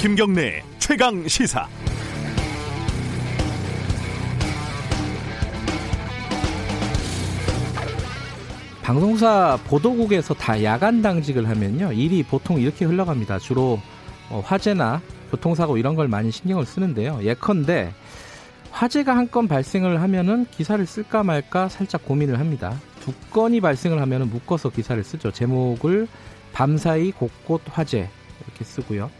김경래 최강 시사. 방송사 보도국에서 다 야간 당직을 하면요 일이 보통 이렇게 흘러갑니다. 주로 어, 화재나 교통사고 이런 걸 많이 신경을 쓰는데요. 예컨대 화재가 한 건 발생을 하면은 기사를 쓸까 말까 살짝 고민을 합니다. 두 건이 발생을 하면은 묶어서 기사를 쓰죠. 제목을 밤사이 곳곳 화재 이렇게 쓰고요.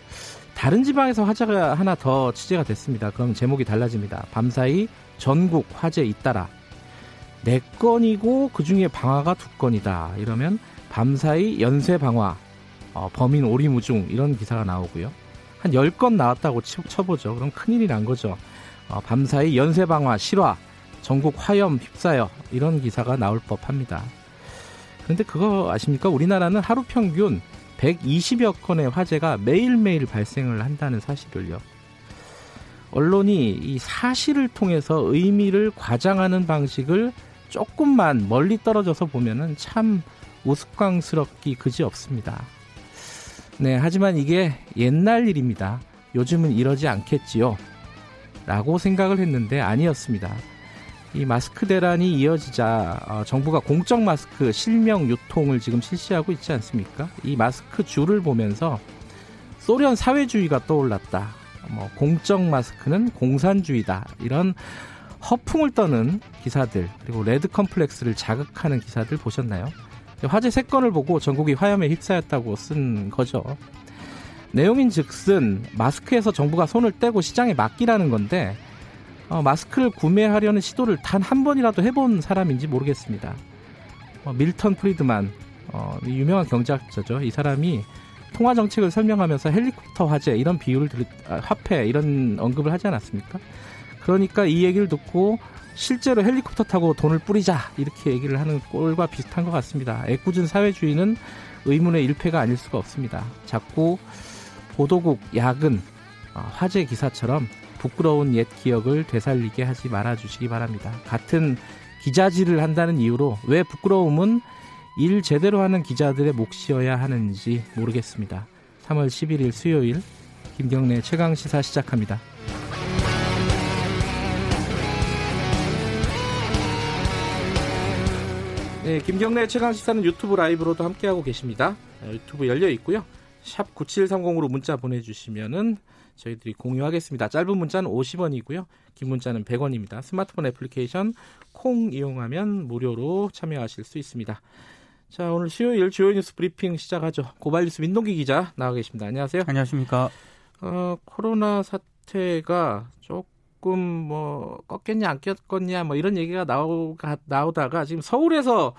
다른 지방에서 화재가 하나 더 취재가 됐습니다. 그럼 제목이 달라집니다. 밤사이 전국 화재 잇따라 네 건이고 그 중에 방화가 두 건이다. 이러면 밤사이 연쇄 방화, 어, 범인 오리무중 이런 기사가 나오고요. 한 10건 나왔다고 쳐보죠. 그럼 큰일이 난 거죠. 어, 밤사이 연쇄 방화, 실화, 전국 화염 휩싸여 이런 기사가 나올 법합니다. 그런데 그거 아십니까? 우리나라는 하루 평균 120여 건의 화재가 매일매일 발생을 한다는 사실을요. 언론이 이 사실을 통해서 의미를 과장하는 방식을 조금만 멀리 떨어져서 보면은 참 우스꽝스럽기 그지 없습니다. 네, 하지만 이게 옛날 일입니다. 요즘은 이러지 않겠지요. 라고 생각을 했는데 아니었습니다. 이 마스크 대란이 이어지자 어, 정부가 공적 마스크 실명 유통을 지금 실시하고 있지 않습니까? 이 마스크 줄을 보면서 소련 사회주의가 떠올랐다. 뭐 공적 마스크는 공산주의다. 이런 허풍을 떠는 기사들 그리고 레드 컴플렉스를 자극하는 기사들 보셨나요? 화재 세 건을 보고 전국이 화염에 휩싸였다고 쓴 거죠. 내용인 즉슨 마스크에서 정부가 손을 떼고 시장에 맡기라는 건데 어, 마스크를 구매하려는 시도를 단 한 번이라도 해본 사람인지 모르겠습니다. 어, 밀턴 프리드만 어, 유명한 경제학자죠. 이 사람이 통화 정책을 설명하면서 헬리콥터 화재 이런 비유를 들, 아, 화폐 이런 언급을 하지 않았습니까? 그러니까 이 얘기를 듣고 실제로 헬리콥터 타고 돈을 뿌리자 이렇게 얘기를 하는 꼴과 비슷한 것 같습니다. 애꿎은 사회주의는 의문의 일패가 아닐 수가 없습니다. 자꾸 보도국, 야근, 어, 화재 기사처럼 부끄러운 옛 기억을 되살리게 하지 말아주시기 바랍니다. 같은 기자질을 한다는 이유로 왜 부끄러움은 일 제대로 하는 기자들의 몫이어야 하는지 모르겠습니다. 3월 11일 수요일 김경래 최강 시사 시작합니다. 네, 김경래 최강 시사는 유튜브 라이브로도 함께하고 계십니다. 네, 유튜브 열려 있고요. 샵 9730으로 문자 보내주시면은 저희들이 공유하겠습니다. 짧은 문자는 50원이고요. 긴 문자는 100원입니다. 스마트폰 애플리케이션 콩 이용하면 무료로 참여하실 수 있습니다. 자, 오늘 수요일 주요 뉴스 브리핑 시작하죠. 고발 뉴스 민동기 기자 나와 계십니다. 안녕하세요. 안녕하십니까. 어, 코로나 사태가 조금 뭐 꺾겠냐 안 꺾겠냐 뭐 이런 얘기가 나오가 나오다가 지금 서울에서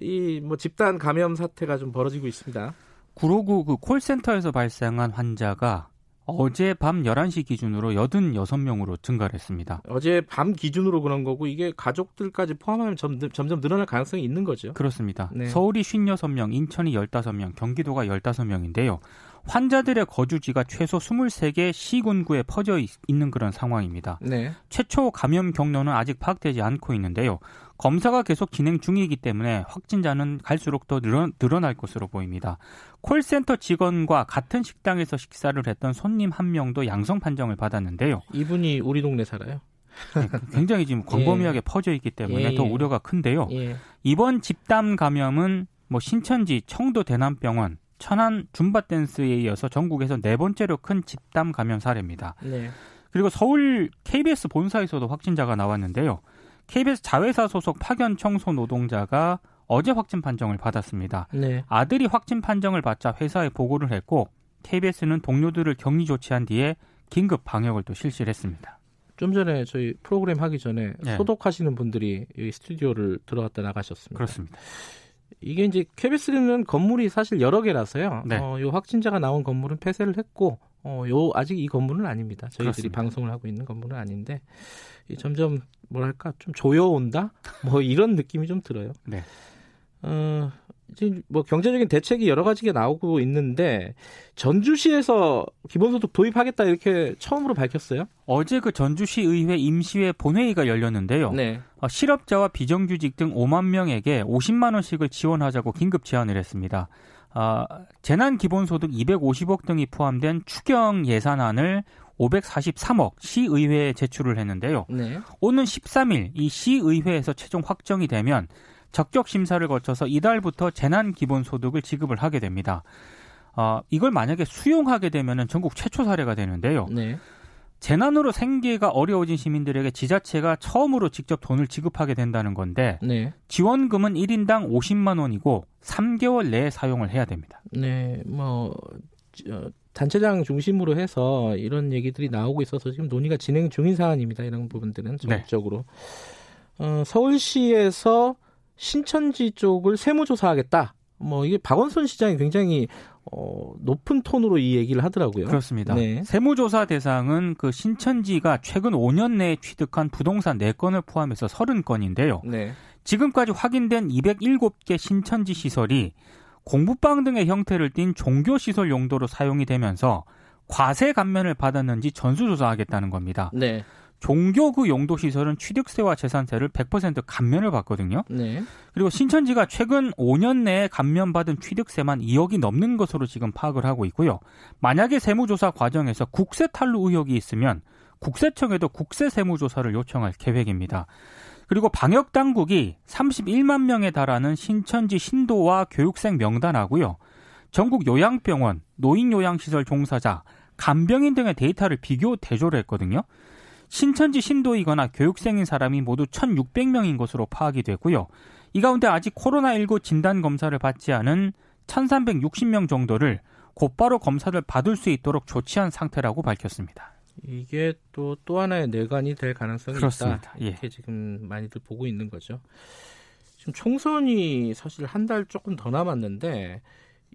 이 뭐 집단 감염 사태가 좀 벌어지고 있습니다. 구로구 그 콜센터에서 발생한 환자가 어제 밤 11시 기준으로 86명으로 증가를 했습니다. 어제 밤 기준으로 그런 거고 이게 가족들까지 포함하면 점점, 점점 늘어날 가능성이 있는 거죠. 그렇습니다. 네. 서울이 56명, 인천이 15명, 경기도가 15명인데요. 환자들의 거주지가 최소 23개 시군구에 퍼져 있 는 그런 상황입니다. 네. 최초 감염 경로는 아직 파악되지 않고 있는데요. 검사가 계속 진행 중이기 때문에 확진자는 갈수록 더 늘어, 늘어날 것으로 보입니다. 콜센터 직원과 같은 식당에서 식사를 했던 손님 한 명도 양성 판정을 받았는데요. 이분이 우리 동네 살아요? 네, 굉장히 지금 광범위하게 예. 퍼져 있기 때문에 예. 더 우려가 큰데요. 예. 이번 집단 감염은 뭐 신천지, 청도 대남병원, 천안 줌바 댄스에 이어서 전국에서 네 번째로 큰 집단 감염 사례입니다. 네. 그리고 서울 KBS 본사에서도 확진자가 나왔는데요. KBS 자회사 소속 파견 청소 노동자가 어제 확진 판정을 받았습니다. 네. 아들이 확진 판정을 받자 회사에 보고를 했고 KBS는 동료들을 격리 조치한 뒤에 긴급 방역을 또 실시를 했습니다. 좀 전에 저희 프로그램 하기 전에 네. 소독하시는 분들이 이 스튜디오를 들어갔다 나가셨습니다. 그렇습니다. 이게 이제 KBS는 건물이 사실 여러 개라서요. 네. 어, 요 확진자가 나온 건물은 폐쇄를 했고, 어, 요 아직 이 건물은 아닙니다. 저희들이 그렇습니다. 방송을 하고 있는 건물은 아닌데 점점 뭐랄까 좀 조여온다 뭐 이런 느낌이 좀 들어요. 네. 어, 지금 뭐 경제적인 대책이 여러 가지가 나오고 있는데 전주시에서 기본소득 도입하겠다 이렇게 처음으로 밝혔어요. 어제 그 전주시 의회 임시회 본회의가 열렸는데요. 네. 어, 실업자와 비정규직 등 5만 명에게 50만 원씩을 지원하자고 긴급 제안을 했습니다. 어, 재난 기본소득 250억 등이 포함된 추경 예산안을 543억 시의회에 제출을 했는데요. 네. 오는 13일 이 시의회에서 최종 확정이 되면 적격 심사를 거쳐서 이달부터 재난 기본 소득을 지급을 하게 됩니다. 어, 이걸 만약에 수용하게 되면 전국 최초 사례가 되는데요. 네. 재난으로 생계가 어려워진 시민들에게 지자체가 처음으로 직접 돈을 지급하게 된다는 건데 네. 지원금은 1인당 50만 원이고 3개월 내에 사용을 해야 됩니다. 네, 뭐 어, 단체장 중심으로 해서 이런 얘기들이 나오고 있어서 지금 논의가 진행 중인 사안입니다. 이런 부분들은 전적으로 네. 어, 서울시에서 신천지 쪽을 세무조사하겠다. 뭐 이게 박원순 시장이 굉장히 어, 높은 톤으로 이 얘기를 하더라고요. 그렇습니다. 네. 세무조사 대상은 그 신천지가 최근 5년 내에 취득한 부동산 4건을 포함해서 30건인데요. 네. 지금까지 확인된 207개 신천지 시설이 공부방 등의 형태를 띤 종교 시설 용도로 사용이 되면서 과세 감면을 받았는지 전수조사하겠다는 겁니다. 네. 종교 그 용도 시설은 취득세와 재산세를 100% 감면을 받거든요. 네. 그리고 신천지가 최근 5년 내에 감면받은 취득세만 2억이 넘는 것으로 지금 파악을 하고 있고요. 만약에 세무조사 과정에서 국세 탈루 의혹이 있으면 국세청에도 국세 세무조사를 요청할 계획입니다. 그리고 방역 당국이 31만 명에 달하는 신천지 신도와 교육생 명단하고요. 전국 요양병원, 노인 요양시설 종사자, 간병인 등의 데이터를 비교 대조를 했거든요. 신천지 신도이거나 교육생인 사람이 모두 1,600명인 것으로 파악이 되고요. 이 가운데 아직 코로나19 진단 검사를 받지 않은 1,360명 정도를 곧바로 검사를 받을 수 있도록 조치한 상태라고 밝혔습니다. 이게 또또 하나의 내관이 될 가능성이 그렇습니다. 있다. 예. 이렇게 예. 지금 많이들 보고 있는 거죠. 지금 총선이 사실 한 달 조금 더 남았는데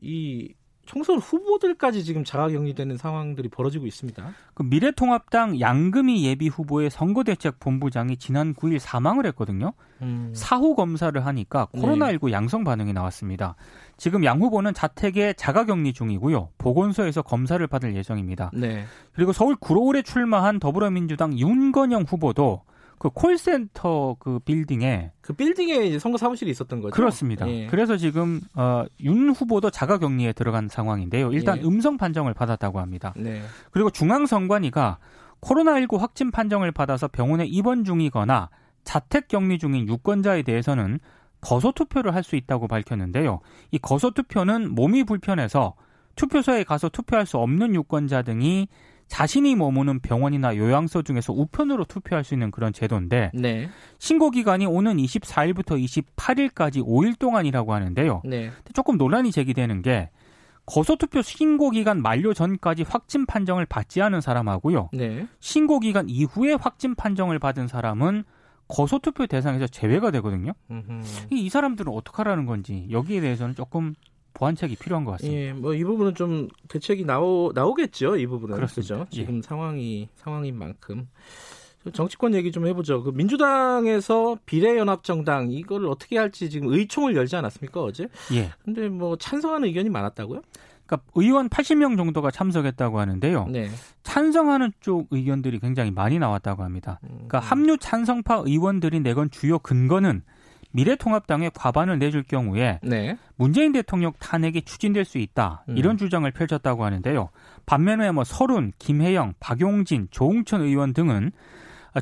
이 총선 후보들까지 지금 자가격리되는 상황들이 벌어지고 있습니다. 그 미래통합당 양금희 예비 후보의 선거대책본부장이 지난 9일 사망을 했거든요. 음. 사후 검사를 하니까 코로나19 네. 양성 반응이 나왔습니다. 지금 양 후보는 자택에 자가격리 중이고요. 보건소에서 검사를 받을 예정입니다. 네. 그리고 서울 구로울에 출마한 더불어민주당 윤건영 후보도 그 콜센터 그 빌딩에 그 빌딩에 이제 선거 사무실이 있었던 거죠. 그렇습니다. 예. 그래서 지금 어, 윤 후보도 자가격리에 들어간 상황인데요. 일단 예. 음성 판정을 받았다고 합니다. 네. 그리고 중앙선관위가 코로나19 확진 판정을 받아서 병원에 입원 중이거나 자택 격리 중인 유권자에 대해서는 거소 투표를 할 수 있다고 밝혔는데요. 이 거소 투표는 몸이 불편해서 투표소에 가서 투표할 수 없는 유권자 등이 자신이 머무는 병원이나 요양소 중에서 우편으로 투표할 수 있는 그런 제도인데 네. 신고 기간이 오는 24일부터 28일까지 5일 동안이라고 하는데요. 네. 조금 논란이 제기되는 게 거소투표 신고 기간 만료 전까지 확진 판정을 받지 않은 사람하고요. 네. 신고 기간 이후에 확진 판정을 받은 사람은 거소투표 대상에서 제외가 되거든요. 음흠. 이 사람들은 어떻게 하라는 건지 여기에 대해서는 조금 보완책이 필요한 것 같습니다. 예, 뭐 이 부분은 좀 대책이 나오 나오겠죠. 이 부분은. 그렇죠? 지금 예. 상황이 상황인 만큼 정치권 얘기 좀 해보죠. 그 민주당에서 비례연합정당 이걸 어떻게 할지 지금 의총을 열지 않았습니까 어제? 예. 근데 뭐 찬성하는 의견이 많았다고요? 그러니까 의원 80명 정도가 참석했다고 하는데요. 네. 찬성하는 쪽 의견들이 굉장히 많이 나왔다고 합니다. 그러니까 음. 합류 찬성파 의원들이 내건 주요 근거는 미래통합당에 과반을 내줄 경우에 네. 문재인 대통령 탄핵이 추진될 수 있다 음. 이런 주장을 펼쳤다고 하는데요. 반면에 뭐 서른, 김혜영, 박용진, 조웅천 의원 등은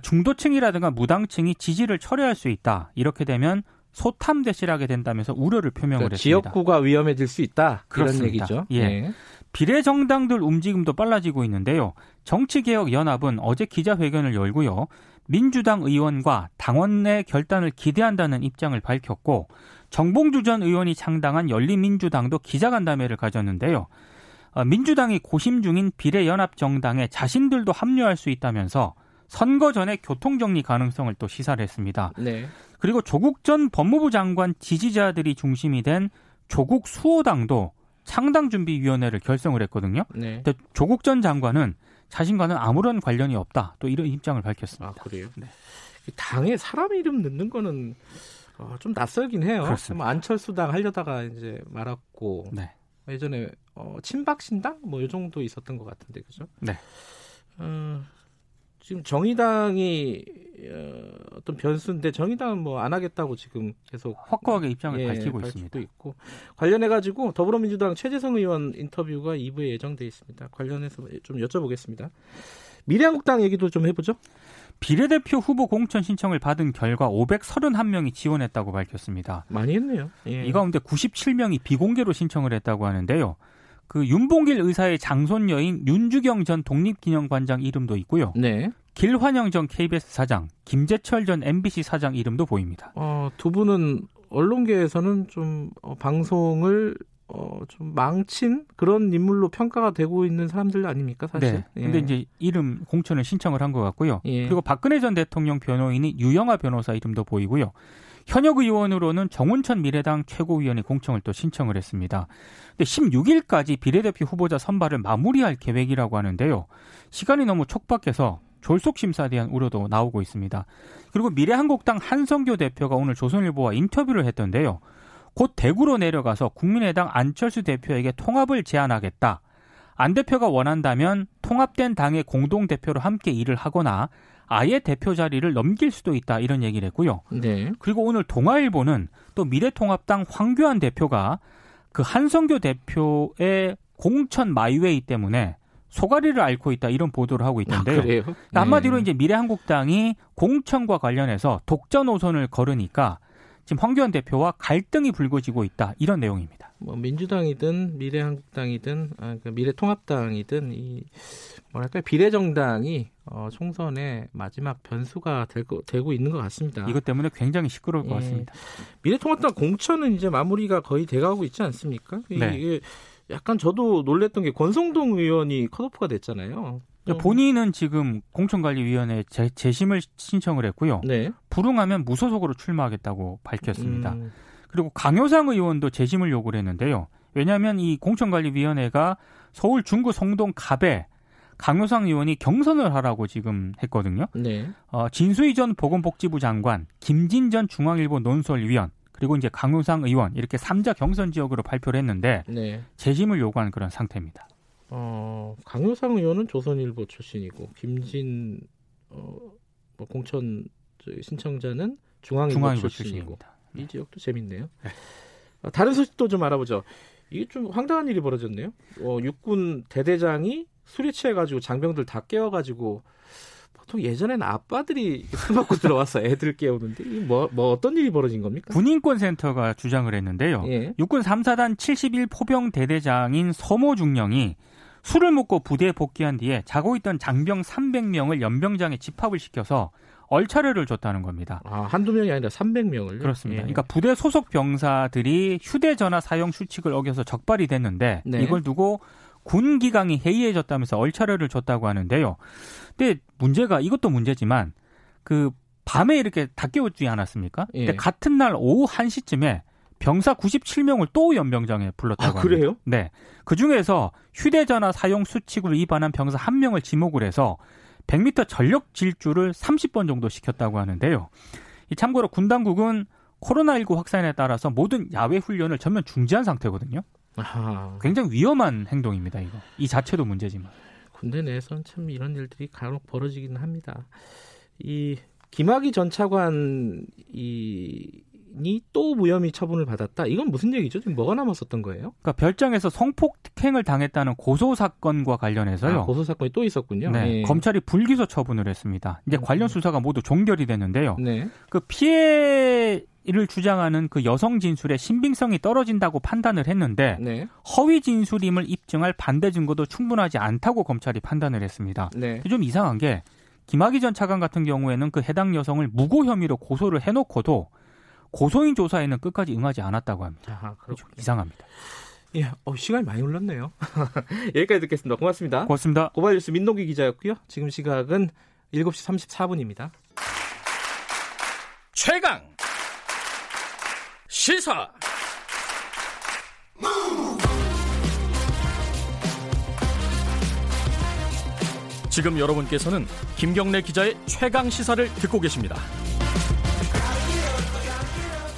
중도층이라든가 무당층이 지지를 철회할 수 있다 이렇게 되면 소탐 대실하게 된다면서 우려를 표명을 그러니까 했습니다. 지역구가 위험해질 수 있다 그렇습니다. 얘기죠. 예. 네. 비례 정당들 움직임도 빨라지고 있는데요. 정치개혁연합은 어제 기자회견을 열고요. 민주당 의원과 당원 내 결단을 기대한다는 입장을 밝혔고 정봉주 전 의원이 창당한 열린민주당도 기자간담회를 가졌는데요. 어, 민주당이 고심 중인 비례연합정당에 자신들도 합류할 수 있다면서 선거 전에 교통정리 가능성을 또 시사를 했습니다. 네. 그리고 조국 전 법무부 장관 지지자들이 중심이 된 조국 수호당도 창당 준비 위원회를 결성을 했거든요. 네. 근데 조국 전 장관은 자신과는 아무런 관련이 없다. 또 이런 입장을 밝혔습니다. 아, 그래요? 네. 당에 사람 이름 넣는 거는 어, 좀 낯설긴 해요. 그렇습니다. 뭐 안철수당 하려다가 이제 말았고 네. 예전에 어, 친박신당 뭐 이 정도 있었던 것 같은데 그죠? 네. 어, 지금 정의당이 어, 어떤 변수인데 정의당은 뭐 안 하겠다고 지금 계속 확고하게 입장을 예, 밝히고 있습니다. 있고 관련해 가지고 더불어민주당 최재성 의원 인터뷰가 2부에 예정돼 있습니다. 관련해서 좀 여쭤보겠습니다. 미래한국당 얘기도 좀 해보죠. 비례대표 후보 공천 신청을 받은 결과 531명이 지원했다고 밝혔습니다. 많이 했네요. 예. 이 가운데 97명이 비공개로 신청을 했다고 하는데요. 그 윤봉길 의사의 장손녀인 윤주경 전 독립기념관장 이름도 있고요. 네. 길환영 전 KBS 사장, 김재철 전 MBC 사장 이름도 보입니다. 어, 두 분은 언론계에서는 좀 어, 방송을 어, 좀 망친 그런 인물로 평가가 되고 있는 사람들 아닙니까, 사실? 네. 예. 근데 이제 이름 공천을 신청을 한 것 같고요. 예. 그리고 박근혜 전 대통령 변호인이 유영아 변호사 이름도 보이고요. 현역 의원으로는 정운천 미래당 최고위원이 공청을 또 신청을 했습니다. 근데 16일까지 비례대표 후보자 선발을 마무리할 계획이라고 하는데요. 시간이 너무 촉박해서 졸속 심사에 대한 우려도 나오고 있습니다. 그리고 미래한국당 한성교 대표가 오늘 조선일보와 인터뷰를 했던데요. 곧 대구로 내려가서 국민의당 안철수 대표에게 통합을 제안하겠다. 안 대표가 원한다면 통합된 당의 공동 대표로 함께 일을 하거나 아예 대표 자리를 넘길 수도 있다 이런 얘기를 했고요. 네. 그리고 오늘 동아일보는 또 미래통합당 황교안 대표가 그 한성교 대표의 공천 마이웨이 때문에 소가리를 앓고 있다 이런 보도를 하고 있던데요. 아, 그러니까 한마디로 네. 이제 미래한국당이 공천과 관련해서 독자 노선을 걸으니까 지금 황교안 대표와 갈등이 불거지고 있다 이런 내용입니다. 뭐 민주당이든 미래한국당이든 아, 그러니까 미래통합당이든 이 뭐랄까 비례정당이 어, 총선의 마지막 변수가 되고, 되고 있는 것 같습니다. 이것 때문에 굉장히 시끄러울 예. 것 같습니다. 미래통합당 공천은 이제 마무리가 거의 돼가고 있지 않습니까? 네. 이게 약간 저도 놀랬던 게 권성동 의원이 컷오프가 됐잖아요. 음. 본인은 지금 공천관리위원회에 재, 재심을 신청을 했고요. 네. 불응하면 무소속으로 출마하겠다고 밝혔습니다. 음. 그리고 강효상 의원도 재심을 요구를 했는데요. 왜냐하면 이 공천관리위원회가 서울 중구 성동 갑에 강효상 의원이 경선을 하라고 지금 했거든요. 네. 어, 진수희 전 보건복지부 장관, 김진 전 중앙일보 논설위원, 그리고 이제 강효상 의원 이렇게 3자 경선 지역으로 발표를 했는데 네. 재심을 요구한 그런 상태입니다. 어, 강효상 의원은 조선일보 출신이고 김진 어, 뭐 공천 신청자는 중앙일보, 중앙일보 출신이고 출신입니다. 이 네. 지역도 재밌네요. 네. 어, 다른 소식도 좀 알아보죠. 이게 좀 황당한 일이 벌어졌네요. 어, 육군 대대장이 술에 취해가지고 장병들 다 깨워가지고 보통 예전에는 아빠들이 술 먹고 들어와서 애들 깨우는데 뭐, 뭐 어떤 일이 벌어진 겁니까? 군인권 센터가 주장을 했는데요. 예. 육군 3사단 71 포병 대대장인 서모 중령이 술을 먹고 부대에 복귀한 뒤에 자고 있던 장병 300명을 연병장에 집합을 시켜서 얼차려를 줬다는 겁니다. 아, 한두 명이 아니라 300명을. 그렇습니다. 예. 그러니까 부대 소속 병사들이 휴대전화 사용 수칙을 어겨서 적발이 됐는데 네. 이걸 두고 군 기강이 해이해졌다면서 얼차려를 줬다고 하는데요. 근데 문제가 이것도 문제지만 그 밤에 이렇게 다 깨우지 않았습니까? 예. 근데 같은 날 오후 1시쯤에 병사 97명을 또 연병장에 불렀다고 아, 합니다. 그래요? 네. 그 중에서 휴대전화 사용 수칙을 위반한 병사 한 명을 지목을 해서 100m 전력 질주를 30번 정도 시켰다고 하는데요. 이 참고로 군 당국은 코로나19 확산에 따라서 모든 야외 훈련을 전면 중지한 상태거든요. 아하. 굉장히 위험한 행동입니다, 이거. 이 자체도 문제지만. 군대 내에서는 참 이런 일들이 간혹 벌어지기는 합니다. 이 김학의 전 차관 이 사건이 또 무혐의 처분을 받았다. 이건 무슨 얘기죠? 지금 뭐가 남았었던 거예요? 그러니까 별장에서 성폭행을 당했다는 고소 사건과 관련해서요. 아, 고소 사건이 또 있었군요. 네, 네. 검찰이 불기소 처분을 했습니다. 이제 음. 관련 수사가 모두 종결이 됐는데요. 네. 그 피해 를 주장하는 그 여성 진술의 신빙성이 떨어진다고 판단을 했는데 네. 허위 진술임을 입증할 반대 증거도 충분하지 않다고 검찰이 판단을 했습니다. 네. 좀 이상한 게 김학의 전 차관 같은 경우에는 그 해당 여성을 무고 혐의로 고소를 해놓고도 고소인 조사에는 끝까지 응하지 않았다고 합니다. 아, 그렇죠. 이상합니다. 예, 어, 시간이 많이 흘렀네요. 여기까지 듣겠습니다. 고맙습니다. 고맙습니다. 고발뉴스 민동기 기자였고요. 지금 시각은 7시 34분입니다. 최강 시사 지금 여러분께서는 김경래 기자의 최강 시사를 듣고 계십니다.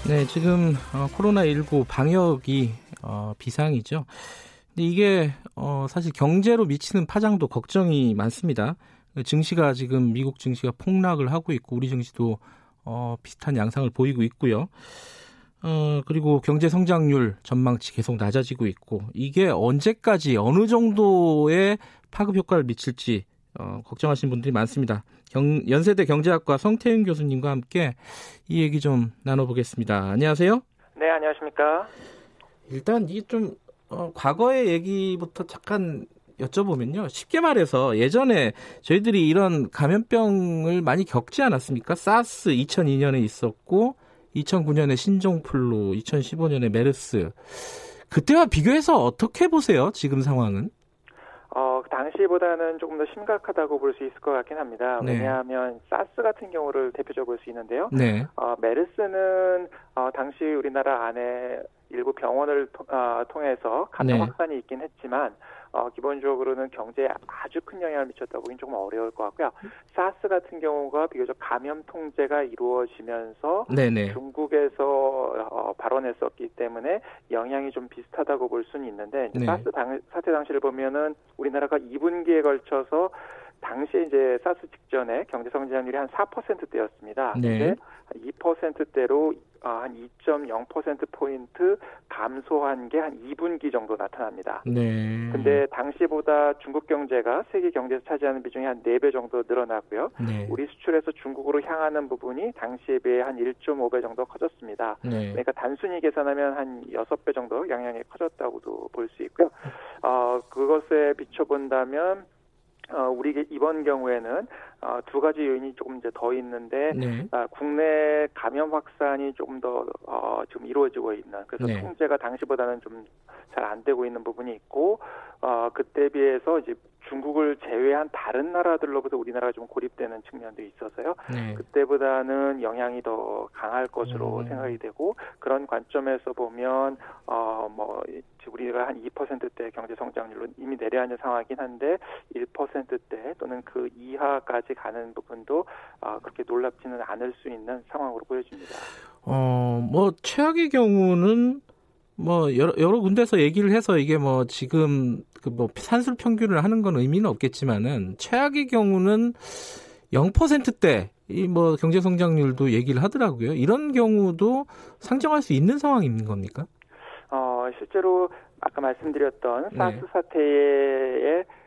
네, 지금 어, 코로나19 방역이 어, 비상이죠. 근데 이게 어, 사실 경제로 미치는 파장도 걱정이 많습니다. 증시가 지금 미국 증시가 폭락을 하고 있고 우리 증시도 어, 비슷한 양상을 보이고 있고요. 어, 그리고 경제 성장률 전망치 계속 낮아지고 있고 이게 언제까지 어느 정도의 파급 효과를 미칠지 어, 걱정하시는 분들이 많습니다. 경, 연세대 경제학과 성태윤 교수님과 함께 이 얘기 좀 나눠보겠습니다. 안녕하세요. 네, 안녕하십니까. 일단 이게 좀 어, 과거의 얘기부터 잠깐 여쭤보면요. 쉽게 말해서 예전에 저희들이 이런 감염병을 많이 겪지 않았습니까? 사스 2002년에 있었고 2009년에 신종플루, 2015년에 메르스. 그때와 비교해서 어떻게 보세요? 지금 상황은? 어, 당시보다는 조금 더 심각하다고 볼 수 있을 것 같긴 합니다. 네. 왜냐하면 사스 같은 경우를 대표적으로 볼 수 있는데요. 네. 어, 메르스는 어, 당시 우리나라 안에 일부 병원을 통, 어, 통해서 감염 네. 확산이 있긴 했지만 어, 기본적으로는 경제에 아주 큰 영향을 미쳤다 보기는 조금 어려울 것 같고요. 사스 같은 경우가 비교적 감염 통제가 이루어지면서 네네. 중국에서 어, 발원했었기 때문에 영향이 좀 비슷하다고 볼 수는 있는데 네. 사스 당, 사태 당시를 보면은 우리나라가 2분기에 걸쳐서 당시에 이제 사스 직전에 경제 성장률이 한 4%대였습니다. 네. 근데 2%대로 아, 한 2.0%포인트 감소한 게 한 2분기 정도 나타납니다. 네. 근데 당시보다 중국 경제가 세계 경제에서 차지하는 비중이 한 4배 정도 늘어나고요. 네. 우리 수출에서 중국으로 향하는 부분이 당시에 비해 한 1.5배 정도 커졌습니다. 네. 그러니까 단순히 계산하면 한 6배 정도 영향이 커졌다고도 볼 수 있고요. 어, 그것에 비춰본다면 어, 우리 이번 경우에는 어, 두 가지 요인이 조금 이제 더 있는데 네. 아, 국내 감염 확산이 조금 더 어, 지금 이루어지고 있는 그래서 네. 통제가 당시보다는 좀 잘 안 되고 있는 부분이 있고 어, 그때 비해서 이제 중국을 제외한 다른 나라들로부터 우리나라가 좀 고립되는 측면도 있어서요. 네. 그때보다는 영향이 더 강할 것으로 음. 생각이 되고 그런 관점에서 보면 어뭐 우리가 한 2%대 경제 성장률로 이미 내려앉은 상황이긴 한데 1%대 또는 그 이하까지 가는 부분도 어, 그렇게 놀랍지는 않을 수 있는 상황으로 보여집니다. 어, 뭐 최악의 경우는 뭐 여러, 여러 군데서 얘기를 해서 이게 뭐 지금 그 뭐 산술 평균을 하는 건 의미는 없겠지만은 최악의 경우는 0%대 이 뭐 경제 성장률도 얘기를 하더라고요. 이런 경우도 상정할 수 있는 상황인 겁니까? 어, 실제로 아까 말씀드렸던 네. 사스 사태에 어,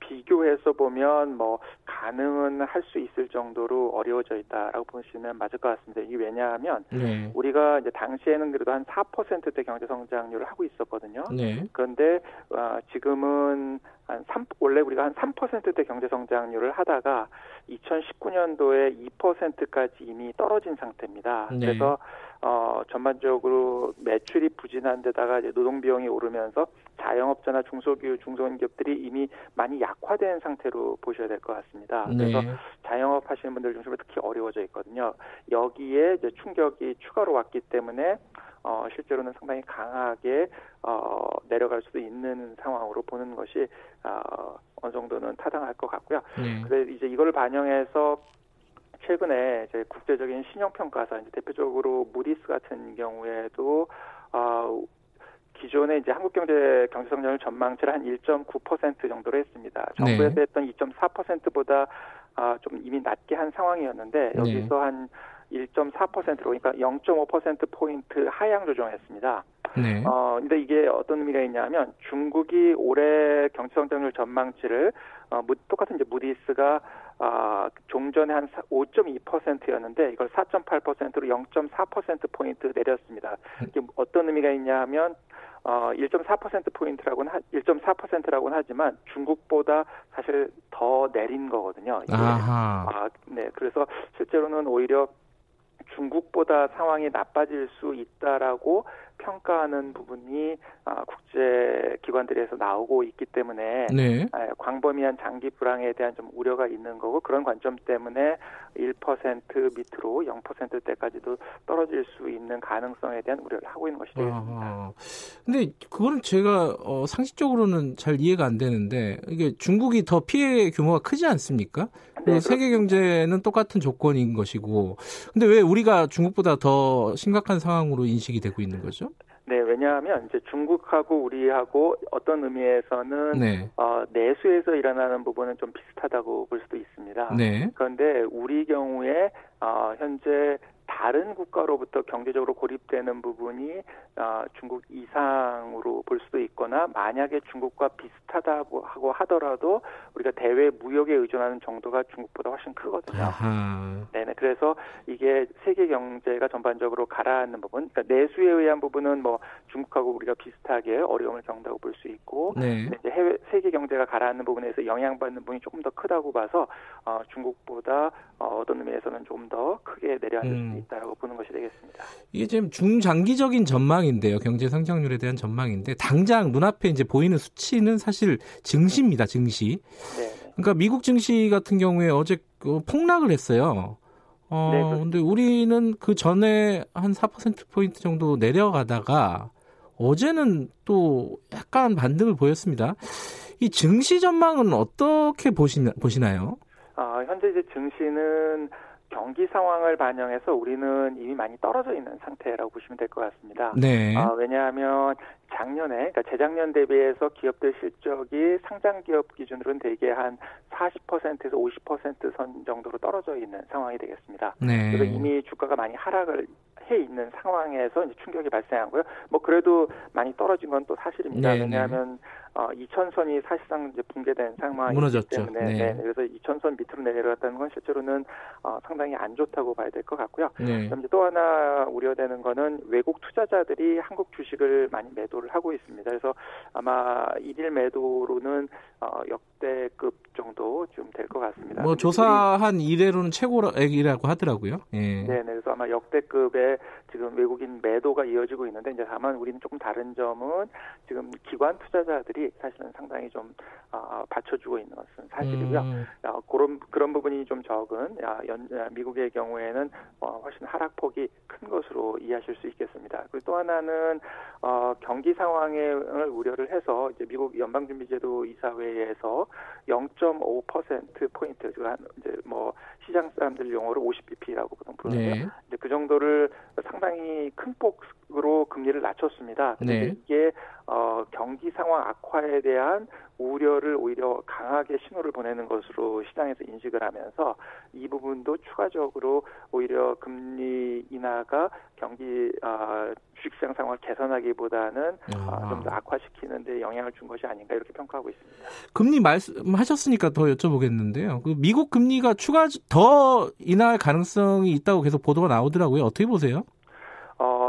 비교해서 보면 뭐 가능은 할 수 있을 정도로 어려워져 있다라고 보시면 맞을 것 같습니다. 이게 왜냐하면 네. 우리가 이제 당시에는 그래도 한 4%대 경제 성장률을 하고 있었거든요. 네. 그런데 어, 지금은 한 3, 원래 우리가 한 3%대 경제 성장률을 하다가 2019년도에 2%까지 이미 떨어진 상태입니다. 네. 그래서 어, 전반적으로 매출이 부진한 데다가 이제 노동 비용이 오르면서 자영업자나 중소기업, 중소기업들이 이미 많이 약화된 상태로 보셔야 될 것 같습니다. 네. 그래서 자영업 하시는 분들 중심으로 특히 어려워져 있거든요. 여기에 이제 충격이 추가로 왔기 때문에 어, 실제로는 상당히 강하게 어, 내려갈 수도 있는 상황으로 보는 것이 어, 어느 정도는 타당할 것 같고요. 네. 그래서 이제 이걸 반영해서 최근에 이제 국제적인 신용평가사 이제 대표적으로 무디스 같은 경우에도 어, 기존에 이제 한국 경제 경제성장률 전망치를 한 1.9% 정도로 했습니다. 정부에서 네. 했던 2.4%보다 아, 좀 이미 낮게 한 상황이었는데 네. 여기서 네. 한 1.4%로 그러니까 0.5% 포인트 하향 조정했습니다. 네. 어 근데 이게 어떤 의미가 있냐면 중국이 올해 경제 성장률 전망치를 어 똑같은 이제 무디스가 아, 종전에 한 5.2%였는데 이걸 4.8%로 0.4% 포인트 내렸습니다. 이게 어떤 의미가 있냐 하면 어, 1.4% 포인트라고는 하, 1.4%라고는 하지만 중국보다 사실 더 내린 거거든요. 이게. 아하. 아, 네. 그래서 실제로는 오히려 중국보다 상황이 나빠질 수 있다라고 평가하는 부분이 아, 국제 기관들에서 나오고 있기 때문에 네. 아, 광범위한 장기 불황에 대한 좀 우려가 있는 거고 그런 관점 때문에 1% 밑으로 0%대까지도 떨어질 수 있는 가능성에 대한 우려를 하고 있는 것이 되겠습니다. 근데 그거는 제가 어, 상식적으로는 잘 이해가 안 되는데 이게 중국이 더 피해 규모가 크지 않습니까? 네, 세계 경제는 똑같은 조건인 것이고 근데 왜 우리가 중국보다 더 심각한 상황으로 인식이 되고 있는 거죠? 네, 왜냐하면 이제 중국하고 우리하고 어떤 의미에서는 네. 어, 내수에서 일어나는 부분은 좀 비슷하다고 볼 수도 있습니다. 네. 그런데 우리 경우에 어, 현재 다른 국가로부터 경제적으로 고립되는 부분이 어, 중국 이상으로 볼 수도 있거나 만약에 중국과 비슷하다고 하고 하더라도 우리가 대외 무역에 의존하는 정도가 중국보다 훨씬 크거든요. 아하. 네네. 그래서 이게 세계 경제가 전반적으로 가라앉는 부분, 그러니까 내수에 의한 부분은 뭐 중국하고 우리가 비슷하게 어려움을 겪는다고 볼 수 있고, 네. 이제 해외 세계 경제가 가라앉는 부분에서 영향받는 부분이 조금 더 크다고 봐서 어, 중국보다 어, 어떤 의미에서는 좀 더 크게 내려앉을 음. 수 있다라고 보는 것이 되겠습니다. 이게 지금 중장기적인 전망인데요. 경제 성장률에 대한 전망인데 당장 눈앞에 이제 보이는 수치는 사실 증시입니다. 증시. 네. 그러니까 미국 증시 같은 경우에 어제 그 폭락을 했어요. 어, 네, 근데 우리는 그 전에 한 4%포인트 정도 내려가다가 어제는 또 약간 반등을 보였습니다. 이 증시 전망은 어떻게 보시나, 보시나요? 아, 현재 이제 증시는 경기 상황을 반영해서 우리는 이미 많이 떨어져 있는 상태라고 보시면 될 것 같습니다. 네. 아, 왜냐하면 작년에, 그러니까 재작년 대비해서 기업들 실적이 상장 기업 기준으로는 대개 한 40%에서 50%선 정도로 떨어져 있는 상황이 되겠습니다. 네. 그래서 이미 주가가 많이 하락을 해 있는 상황에서 이제 충격이 발생하고요. 뭐 그래도 많이 떨어진 건 또 사실입니다. 네, 네. 왜냐하면 어, 2천선이 사실상 이제 붕괴된 상황이기 무너졌죠. 때문에 네. 네. 그래서 2천선 밑으로 내려갔다는 건 실제로는 어, 상당히 안 좋다고 봐야 될 것 같고요. 네. 그럼 이제 또 하나 우려되는 거는 외국 투자자들이 한국 주식을 많이 매도를 하고 있습니다. 그래서 아마 일일 매도로는 어, 역대급 정도 좀 될 것 같습니다. 뭐 조사한 이래로는 최고액이라고 하더라고요. 예. 네, 그래서 아마 역대급의 지금 외국인 매도가 이어지고 있는데 이제 다만 우리는 조금 다른 점은 지금 기관 투자자들이 사실은 상당히 좀 어, 받쳐주고 있는 것은 사실이고요. 음. 어, 그런 그런 부분이 좀 적은 야, 연, 야, 미국의 경우에는 어, 훨씬 하락폭이 큰 것으로 이해하실 수 있겠습니다. 그리고 또 하나는 어, 경기 상황을 우려를 해서 이제 미국 연방준비제도 이사회에서 0.5% 포인트, 그 이제 뭐 시장 사람들 용어로 50bp라고 보통 부르는데 네. 이제 그 정도를 상당 히 큰 폭으로 금리를 낮췄습니다. 네. 이게 어, 경기 상황 악화에 대한 우려를 오히려 강하게 신호를 보내는 것으로 시장에서 인식을 하면서 이 부분도 추가적으로 오히려 금리 인하가 경기 어, 주식시장 상황을 개선하기보다는 아. 어, 좀더 악화시키는데 영향을 준 것이 아닌가 이렇게 평가하고 있습니다. 금리 말씀하셨으니까 더 여쭤보겠는데요. 그 미국 금리가 추가 더 인하할 가능성이 있다고 계속 보도가 나오더라고요. 어떻게 보세요?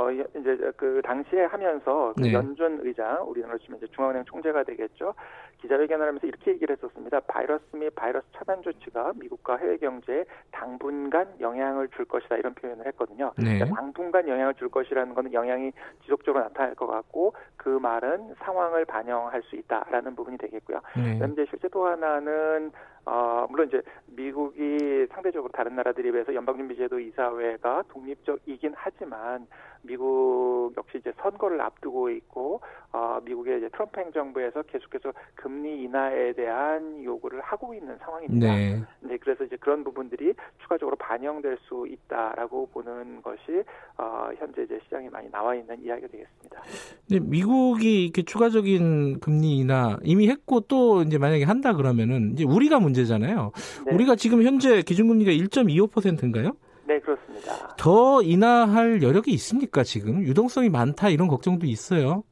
어 이제 그 당시에 하면서 그 네. 연준 의장 우리나라로 치면 이제 중앙은행 총재가 되겠죠. 기자회견을 하면서 이렇게 얘기를 했었습니다. 바이러스 및 바이러스 차단 조치가 미국과 해외 경제에 당분간 영향을 줄 것이다 이런 표현을 했거든요. 네. 그러니까 당분간 영향을 줄 것이라는 것은 영향이 지속적으로 나타날 것 같고 그 말은 상황을 반영할 수 있다라는 부분이 되겠고요. 네. 그다음 이제 실제 또 하나는 어, 물론 이제 미국이 상대적으로 다른 나라들에 비해서 연방준비제도 이사회가 독립적이긴 하지만 미국 역시 이제 선거를 앞두고 있고 어, 미국의 이제 트럼프 행정부에서 계속해서 금리 인하에 대한 요구를 하고 있는 상황입니다. 네. 네 그래서 이제 그런 부분들이 추가적으로 반영될 수 있다라고 보는 것이 어, 현재 이제 시장에 많이 나와 있는 이야기가 되겠습니다. 네, 미국이 이렇게 추가적인 금리 인하 이미 했고 또 이제 만약에 한다 그러면은 이제 우리가 문제 잖아요. 네. 우리가 지금 현재 기준금리가 1.25%인가요? 네, 그렇습니다. 더 인하할 여력이 있습니까, 지금? 유동성이 많다, 이런 걱정도 있어요.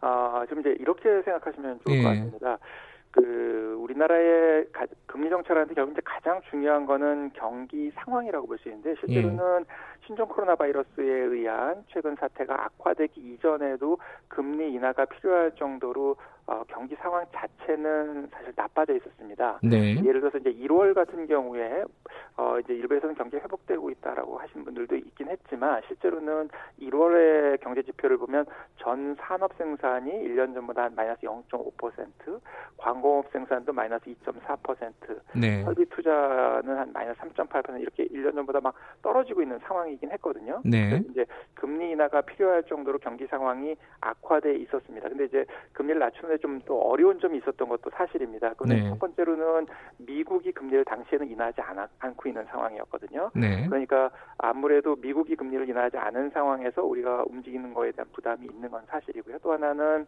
아, 지금 이제 이렇게 생각하시면 좋을 예. 것 같습니다. 그 우리나라의 가, 금리 정책하는데 결국 이제 가장 중요한 거는 경기 상황이라고 볼 수 있는데 실제로는 예. 신종 코로나 바이러스에 의한 최근 사태가 악화되기 이전에도 금리 인하가 필요할 정도로 어, 경기 상황 자체는 사실 나빠져 있었습니다. 네. 예를 들어서 이제 1월 같은 경우에 어, 이제 일부에서는 경기 회복되고 있다라고 하신 분들도 있긴 했지만 실제로는 1월의 경제 지표를 보면 전 산업 생산이 1년 전보다 한 마이너스 0.5%, 광공업 생산도 마이너스 2.4%, 네. 설비 투자는 한 마이너스 3.8% 이렇게 1년 전보다 막 떨어지고 있는 상황이긴 했거든요. 네. 이제 금리 인하가 필요할 정도로 경기 상황이 악화돼 있었습니다. 근데 이제 금리를 낮추는 때문에 좀 또 어려운 점이 있었던 것도 사실입니다. 그런데 네. 첫 번째로는 미국이 금리를 당시에는 인하하지 않아, 않고 있는 상황이었거든요. 네. 그러니까 아무래도 미국이 금리를 인하하지 않은 상황에서 우리가 움직이는 거에 대한 부담이 있는 건 사실이고요. 또 하나는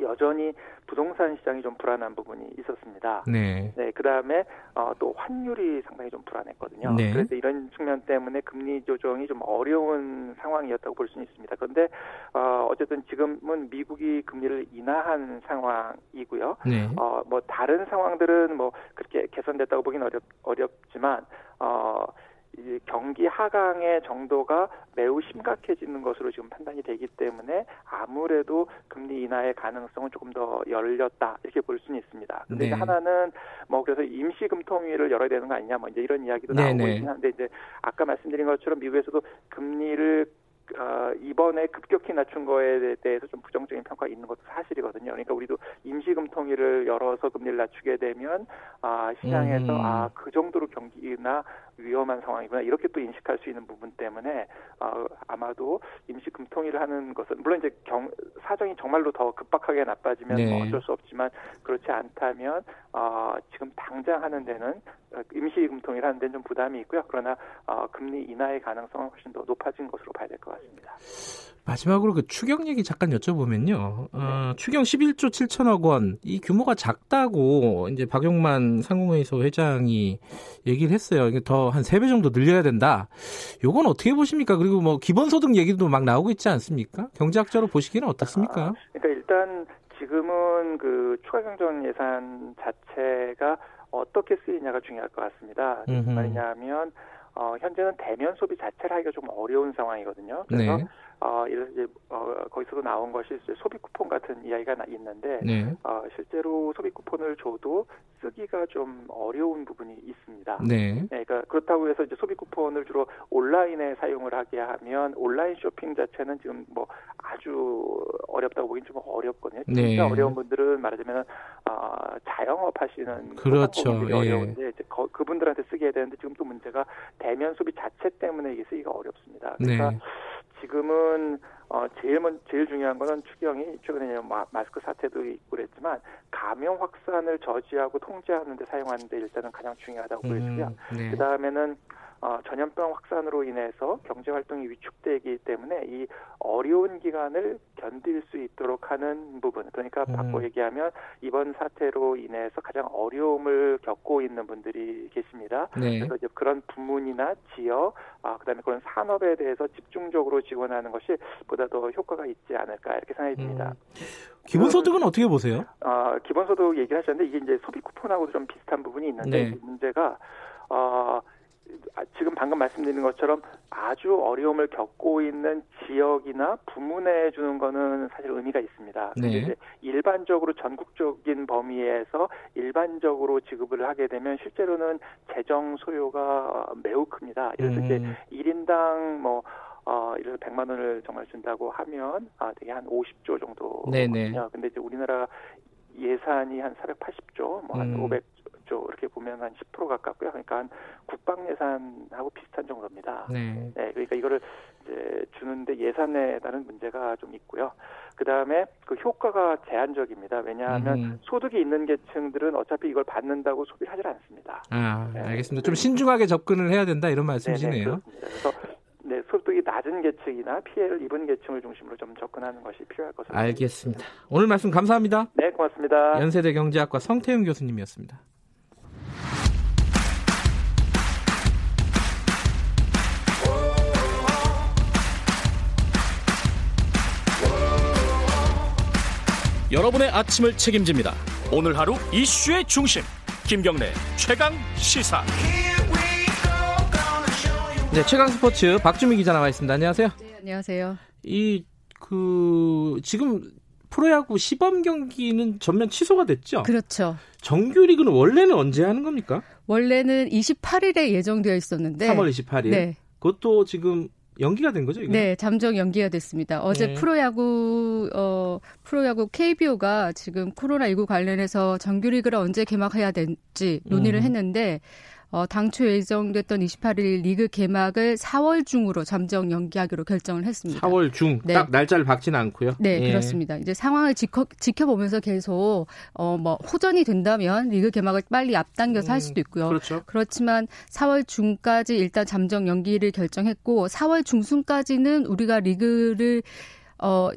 여전히 부동산 시장이 좀 불안한 부분이 있었습니다. 네. 네. 그 다음에 어, 또 환율이 상당히 좀 불안했거든요. 네. 그래서 이런 측면 때문에 금리 조정이 좀 어려운 상황이었다고 볼 수는 있습니다. 그런데 어, 어쨌든 지금은 미국이 금리를 인하한 상황이고요. 네. 어, 뭐 다른 상황들은 뭐 그렇게 개선됐다고 보기는 어렵 어렵지만 어. 이 경기 하강의 정도가 매우 심각해지는 것으로 지금 판단이 되기 때문에 아무래도 금리 인하의 가능성은 조금 더 열렸다 이렇게 볼 수는 있습니다. 근데 네. 하나는 뭐 그래서 임시 금통위를 열어야 되는 거 아니냐 뭐 이제 이런 이야기도 네 나오고 네. 있긴 한데 이제 아까 말씀드린 것처럼 미국에서도 금리를 어, 이번에 급격히 낮춘 거에 대해서 좀 부정적인 평가가 있는 것도 사실이거든요. 그러니까 우리도 임시금통위를 열어서 금리를 낮추게 되면 아, 시장에서 음. 아 그 정도로 경기나 위험한 상황이구나 이렇게 또 인식할 수 있는 부분 때문에 어, 아마도 임시 금통위를 하는 것은 물론 이제 경, 사정이 정말로 더 급박하게 나빠지면 네. 뭐 어쩔 수 없지만 그렇지 않다면 어, 지금 당장 하는 데는 임시 금통위를 하는 데는 좀 부담이 있고요. 그러나 어, 금리 인하의 가능성은 훨씬 더 높아진 것으로 봐야 될 것 같습니다. 마지막으로 그 추경 얘기 잠깐 여쭤보면요. 어, 네. 추경 11조 7천억 원, 이 규모가 작다고 이제 박용만 상공회의소 회장이 얘기를 했어요. 이게 더 한 세 배 정도 늘려야 된다. 요건 어떻게 보십니까? 그리고 뭐 기본소득 얘기도 막 나오고 있지 않습니까? 경제학자로 보시기는 어떻습니까? 아, 그러니까 일단 지금은 그 추가 경정 예산 자체가 어떻게 쓰이냐가 중요할 것 같습니다. 무슨 말이냐면 어, 현재는 대면 소비 자체를 하기가 좀 어려운 상황이거든요. 그래서 네. 어, 이래서 이제 어, 거기서도 나온 것이 소비 쿠폰 같은 이야기가 있는데 네. 어, 실제로 소비 쿠폰을 줘도 쓰기가 좀 어려운 부분이 있습니다. 네. 네. 그러니까 그렇다고 해서 이제 소비 쿠폰을 주로 온라인에 사용을 하게 하면 온라인 쇼핑 자체는 지금 뭐 아주 어렵다고 보기는 좀 어렵거든요. 네. 진짜 어려운 분들은 말하자면 어, 자영업 하시는 그렇죠. 분들이 예. 어려운데 이제 거, 그분들한테 쓰게 되는데 지금 또 문제가 대면 소비 자체 때문에 이게 쓰기가 어렵습니다. 그러니까 네. 지금은 어 제일 먼 제일 중요한 거는 추경이 최근에 마, 마스크 사태도 있고 그랬지만 감염 확산을 저지하고 통제하는 데 사용하는 데 일단은 가장 중요하다고 음, 보여지고요. 네. 그다음에는 어, 전염병 확산으로 인해서 경제 활동이 위축되기 때문에 이 어려운 기간을 견딜 수 있도록 하는 부분 그러니까 음. 바꿔 얘기하면 이번 사태로 인해서 가장 어려움을 겪고 있는 분들이 계십니다. 네. 그래서 이제 그런 부문이나 지역, 아 그다음에 그런 산업에 대해서 집중적으로 지원하는 것이 보다 더 효과가 있지 않을까 이렇게 생각이 듭니다. 음. 기본소득은 어떻게 보세요? 어, 기본소득 얘기를 하셨는데 이게 이제 소비 쿠폰하고도 좀 비슷한 부분이 있는데 네. 문제가 어. 아, 지금 방금 말씀드린 것처럼 아주 어려움을 겪고 있는 지역이나 부문에 주는 거는 사실 의미가 있습니다. 네. 일반적으로 전국적인 범위에서 일반적으로 지급을 하게 되면 실제로는 재정 소요가 매우 큽니다. 그래서 음. 이제 1인당 뭐 어, 이래서 100만 원을 정말 준다고 하면 아, 되게 한 50조 정도거든요. 네네. 근데 이제 우리나라 예산이 한 480조, 뭐한 음. 500 조 이렇게 보면 한 10% 가깝고요. 그러니까 한 국방 예산하고 비슷한 정도입니다. 네. 네 그러니까 이거를 이제 주는데 예산에 따른 문제가 좀 있고요. 그 다음에 그 효과가 제한적입니다. 왜냐하면 음. 소득이 있는 계층들은 어차피 이걸 받는다고 소비를 하질 않습니다. 아, 네. 알겠습니다. 좀 신중하게 접근을 해야 된다 이런 말씀이시네요. 네네, 그래서 네, 소득이 낮은 계층이나 피해를 입은 계층을 중심으로 좀 접근하는 것이 필요할 것으로 알겠습니다. 오늘 말씀 감사합니다. 네, 고맙습니다. 연세대 경제학과 성태윤 교수님이었습니다. 여러분의 아침을 책임집니다. 오늘 하루 이슈의 중심 김경래 최강 시사. 네, 최강 스포츠 박주미 기자 나와 있습니다. 안녕하세요. 네, 안녕하세요. 이 그 지금 프로야구 시범 경기는 전면 취소가 됐죠? 그렇죠. 정규리그는 원래는 언제 하는 겁니까? 원래는 28일에 예정되어 있었는데 3월 28일. 네. 그것도 지금 연기가 된 거죠? 이거는? 네, 잠정 연기가 됐습니다. 어제 네. 프로야구 어 프로야구 KBO가 지금 코로나 19 관련해서 정규리그를 언제 개막해야 될지 논의를 음. 했는데 어, 당초 예정됐던 28일 리그 개막을 4월 중으로 잠정 연기하기로 결정을 했습니다. 4월 중. 네. 딱 날짜를 박지는 않고요. 네, 예. 그렇습니다. 이제 상황을 지켜, 지켜보면서 계속 어, 뭐 호전이 된다면 리그 개막을 빨리 앞당겨서 음, 할 수도 있고요. 그렇죠. 그렇지만 4월 중까지 일단 잠정 연기를 결정했고 4월 중순까지는 우리가 리그를 어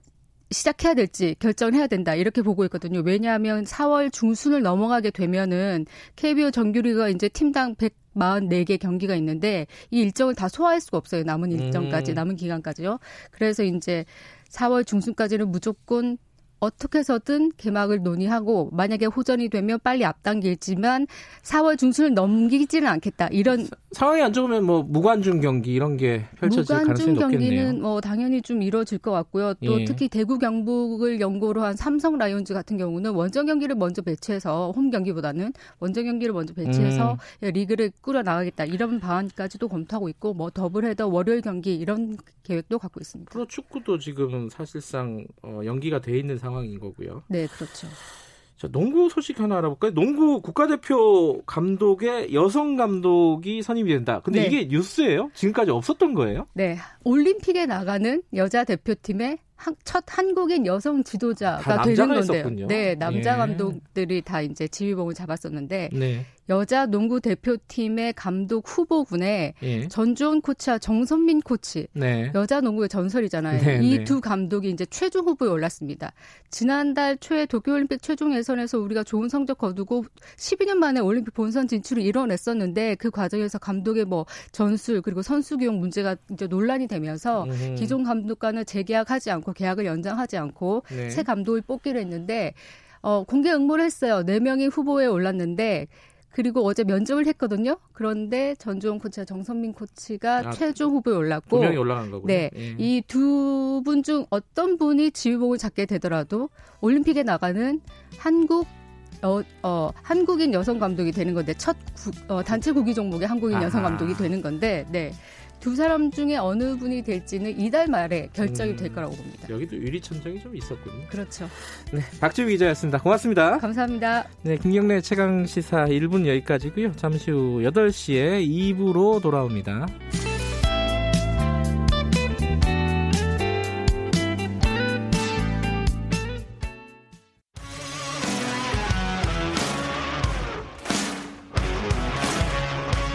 시작해야 될지 결정을 해야 된다 이렇게 보고 있거든요. 왜냐하면 4월 중순을 넘어가게 되면은 KBO 정규리가 이제 팀당 144개 경기가 있는데 이 일정을 다 소화할 수가 없어요. 남은 일정까지 음. 남은 기간까지요. 그래서 이제 4월 중순까지는 무조건 어떻게 해서든 개막을 논의하고 만약에 호전이 되면 빨리 앞당길지만 4월 중순을 넘기지는 않겠다. 이런 상황이 안 좋으면 뭐 무관중 경기 이런 게 펼쳐질 가능성이 높겠네요. 무관중 경기는 뭐 당연히 좀 이루어질 것 같고요. 또 예. 특히 대구 경북을 연고로 한 삼성 라이온즈 같은 경우는 원정 경기를 먼저 배치해서 홈 경기보다는 원정 경기를 먼저 배치해서 음. 리그를 꾸려 나가겠다. 이런 방안까지도 검토하고 있고 뭐 더블헤더 월요일 경기 이런 계획도 갖고 있습니다. 프로 축구도 지금 사실상 어, 연기가 돼 있는 상황인 거고요. 네, 그렇죠. 자, 농구 소식 하나 알아볼까요? 농구 국가대표 감독의 여성 감독이 선임이 된다. 근데 네. 이게 뉴스예요? 지금까지 없었던 거예요? 네. 올림픽에 나가는 여자 대표팀의 첫 한국인 여성 지도자가 되는 건데요. 네, 남자 예. 감독들이 다 이제 지휘봉을 잡았었는데 네. 여자 농구 대표팀의 감독 후보군에 예. 전주원 코치와 정선민 코치 네. 여자 농구의 전설이잖아요. 네, 이두 네. 감독이 이제 최종 후보에 올랐습니다. 지난달 초에 도쿄올림픽 최종 예선에서 우리가 좋은 성적 거두고 12년 만에 올림픽 본선 진출을 이뤄냈었는데 그 과정에서 감독의 뭐 전술 그리고 선수 기용 문제가 이제 논란이 되면서 음. 기존 감독과는 재계약하지 않고 계약을 연장하지 않고 네. 새 감독을 뽑기로 했는데 어, 공개 응모를 했어요. 4명이 후보에 올랐는데 그리고 어제 면접을 했거든요. 그런데 전주원 코치와 정선민 코치가 아, 최종 후보에 올랐고 두 명이 올라간 거군요. 네, 예. 이두 분 중 어떤 분이 지휘봉을 잡게 되더라도 올림픽에 나가는 한국 어, 어, 한국인 여성 감독이 되는 건데 첫 구, 어, 단체 구기 종목의 한국인 아하. 여성 감독이 되는 건데 네. 두 사람 중에 어느 분이 될지는 이달 말에 결정이 음, 될 거라고 봅니다. 여기도 유리천장이 좀 있었군요. 그렇죠. 네, 박지우 기자였습니다. 고맙습니다. 감사합니다. 네, 김경래 최강 시사 1분 여기까지고요. 잠시 후 8시에 2부로 돌아옵니다.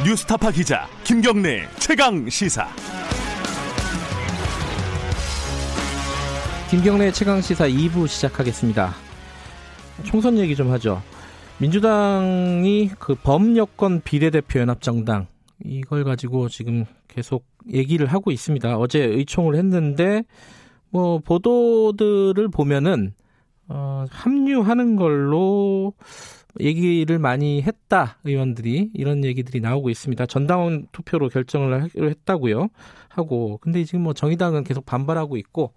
뉴스타파 기자 김경래 최강 시사. 김경래 최강 시사 2부 시작하겠습니다. 총선 얘기 좀 하죠. 민주당이 그 범여권 비례대표 연합정당 이걸 가지고 지금 계속 얘기를 하고 있습니다. 어제 의총을 했는데 뭐 보도들을 보면은 어, 합류하는 걸로 얘기를 많이 했다 의원들이 이런 얘기들이 나오고 있습니다. 전당원 투표로 결정을 하기로 했다고요. 하고 근데 지금 뭐 정의당은 계속 반발하고 있고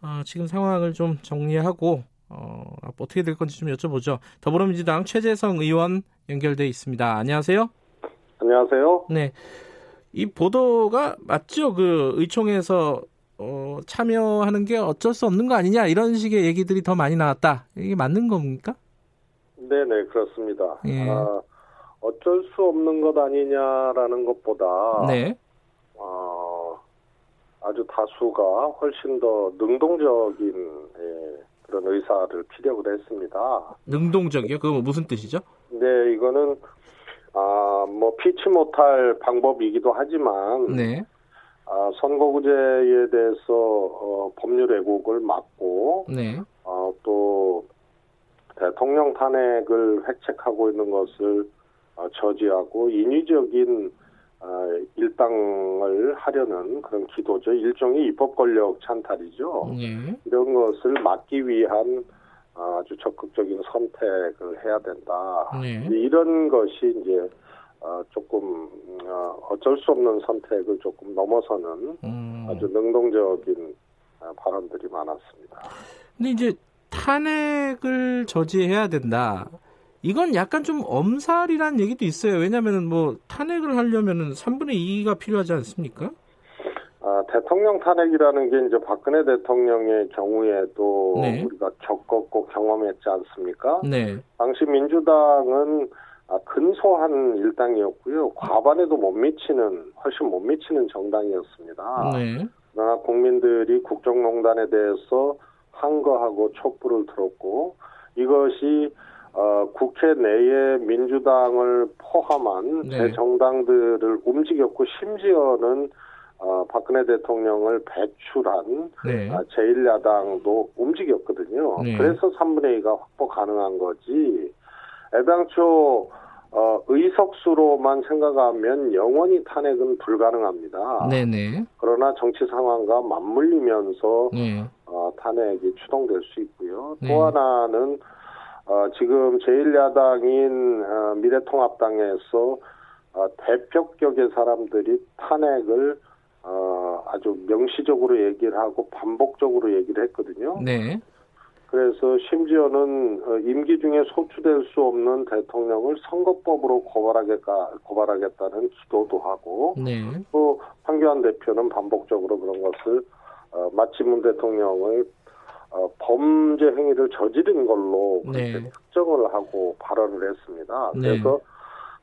어, 지금 상황을 좀 정리하고 어, 어떻게 될 건지 좀 여쭤보죠. 더불어민주당 최재성 의원 연결돼 있습니다. 안녕하세요. 안녕하세요. 네. 이 보도가 맞죠? 그 의총에서 어, 참여하는 게 어쩔 수 없는 거 아니냐 이런 식의 얘기들이 더 많이 나왔다. 이게 맞는 겁니까? 네네 그렇습니다. 예. 아, 어쩔 수 없는 것 아니냐라는 것보다 네. 어, 아주 다수가 훨씬 더 능동적인 예, 그런 의사를 피력을 했습니다. 능동적이요? 그거 무슨 뜻이죠? 네, 이거는 아, 뭐 피치 못할 방법이기도 하지만 네. 아, 선거구제에 대해서 어, 법률 왜곡을 막고 네. 어, 또 대통령 탄핵을 획책하고 있는 것을 어, 저지하고 인위적인 어, 일당을 하려는 그런 기도죠. 일종의 입법 권력 찬탈이죠. 네. 이런 것을 막기 위한 아주 적극적인 선택을 해야 된다. 네. 이런 것이 이제 어, 조금 어쩔 수 없는 선택을 조금 넘어서는 음. 아주 능동적인 발언들이 많았습니다. 근데 이제 탄핵을 저지해야 된다. 이건 약간 좀 엄살이라는 얘기도 있어요. 왜냐하면 뭐 탄핵을 하려면은 3분의 2가 필요하지 않습니까? 아, 대통령 탄핵이라는 게 이제 박근혜 대통령의 경우에도 네. 우리가 겪었고 경험했지 않습니까? 네. 당시 민주당은 아, 근소한 일당이었고요. 과반에도 못 미치는 훨씬 못 미치는 정당이었습니다. 네. 그러나 국민들이 국정농단에 대해서 항거하고 촛불을 들었고 이것이 어, 국회 내에 민주당을 포함한 네. 정당들을 움직였고 심지어는 어, 박근혜 대통령을 배출한 네. 아, 제1야당도 움직였거든요. 네. 그래서 3분의 2가 확보 가능한 거지. 애당초 어, 의석수로만 생각하면 영원히 탄핵은 불가능합니다. 네네. 그러나 정치 상황과 맞물리면서 네. 어, 탄핵이 추동될 수 있고요. 네. 또 하나는 어, 지금 제1야당인 어, 미래통합당에서 어, 대표격의 사람들이 탄핵을 어, 아주 명시적으로 얘기를 하고 반복적으로 얘기를 했거든요. 네. 그래서 심지어는 어, 임기 중에 소추될 수 없는 대통령을 선거법으로 고발하겠다, 고발하겠다는 기도도 하고 네. 또 황교안 대표는 반복적으로 그런 것을 어, 마치 문 대통령을 어, 범죄 행위를 저지른 걸로 그렇게 네. 특정을 하고 발언을 했습니다. 네. 그래서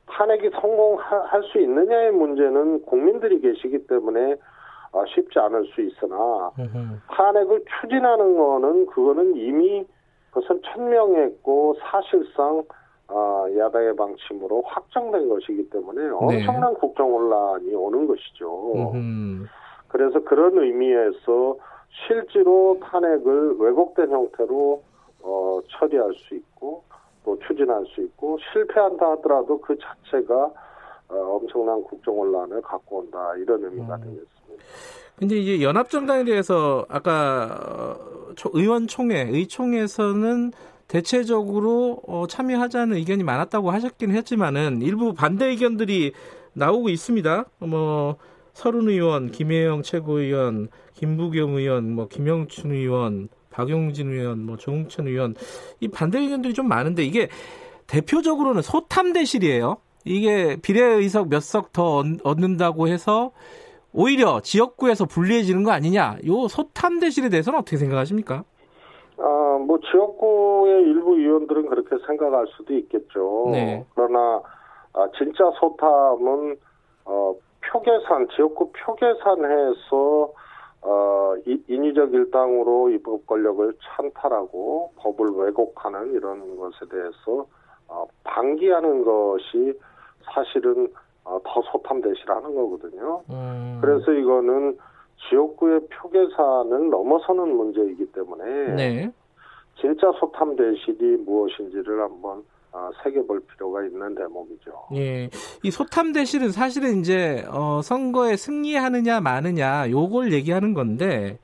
탄핵이 성공할 수 있느냐의 문제는 국민들이 계시기 때문에 아, 쉽지 않을 수 있으나 탄핵을 추진하는 거는 그거는 이미 그것은 천명했고 사실상 아, 야당의 방침으로 확정된 것이기 때문에 네. 엄청난 네. 국정 혼란이 오는 것이죠. 음흠. 그래서 그런 의미에서 실제로 탄핵을 왜곡된 형태로 어, 처리할 수 있고 또 추진할 수 있고 실패한다 하더라도 그 자체가 어, 엄청난 국정 혼란을 갖고 온다 이런 의미가 음. 되겠습니다. 근데 이제 연합정당에 대해서 아까 어, 의원총회, 의총에서는 대체적으로 어, 참여하자는 의견이 많았다고 하셨긴 했지만은 일부 반대 의견들이 나오고 있습니다. 뭐 서른 의원, 김혜영 최고위원, 김부겸 의원, 뭐 김영춘 의원, 박용진 의원, 뭐 정웅천 의원 이 반대 의견들이 좀 많은데 이게 대표적으로는 소탐 대실이에요. 이게 비례 의석 몇 석 더 얻는다고 해서 오히려 지역구에서 불리해지는 거 아니냐? 요 소탐 대실에 대해서는 어떻게 생각하십니까? 아, 뭐 지역구의 일부 의원들은 그렇게 생각할 수도 있겠죠. 네. 그러나 아, 진짜 소탐은 어, 표계산 지역구 표계산해서 어, 인위적 일당으로 입법 권력을 찬탈하고 법을 왜곡하는 이런 것에 대해서 어, 방기하는 것이 사실은 어, 더 소탐대시라는 거거든요. 음. 그래서 이거는 지역구의 표계산을 넘어서는 문제이기 때문에 네. 진짜 소탐 대실이 무엇인지를 한번 어, 새겨볼 필요가 있는 대목이죠. 예, 이 소탐 대실은 사실은 이제 어, 선거에 승리하느냐 마느냐 요걸 얘기하는 건데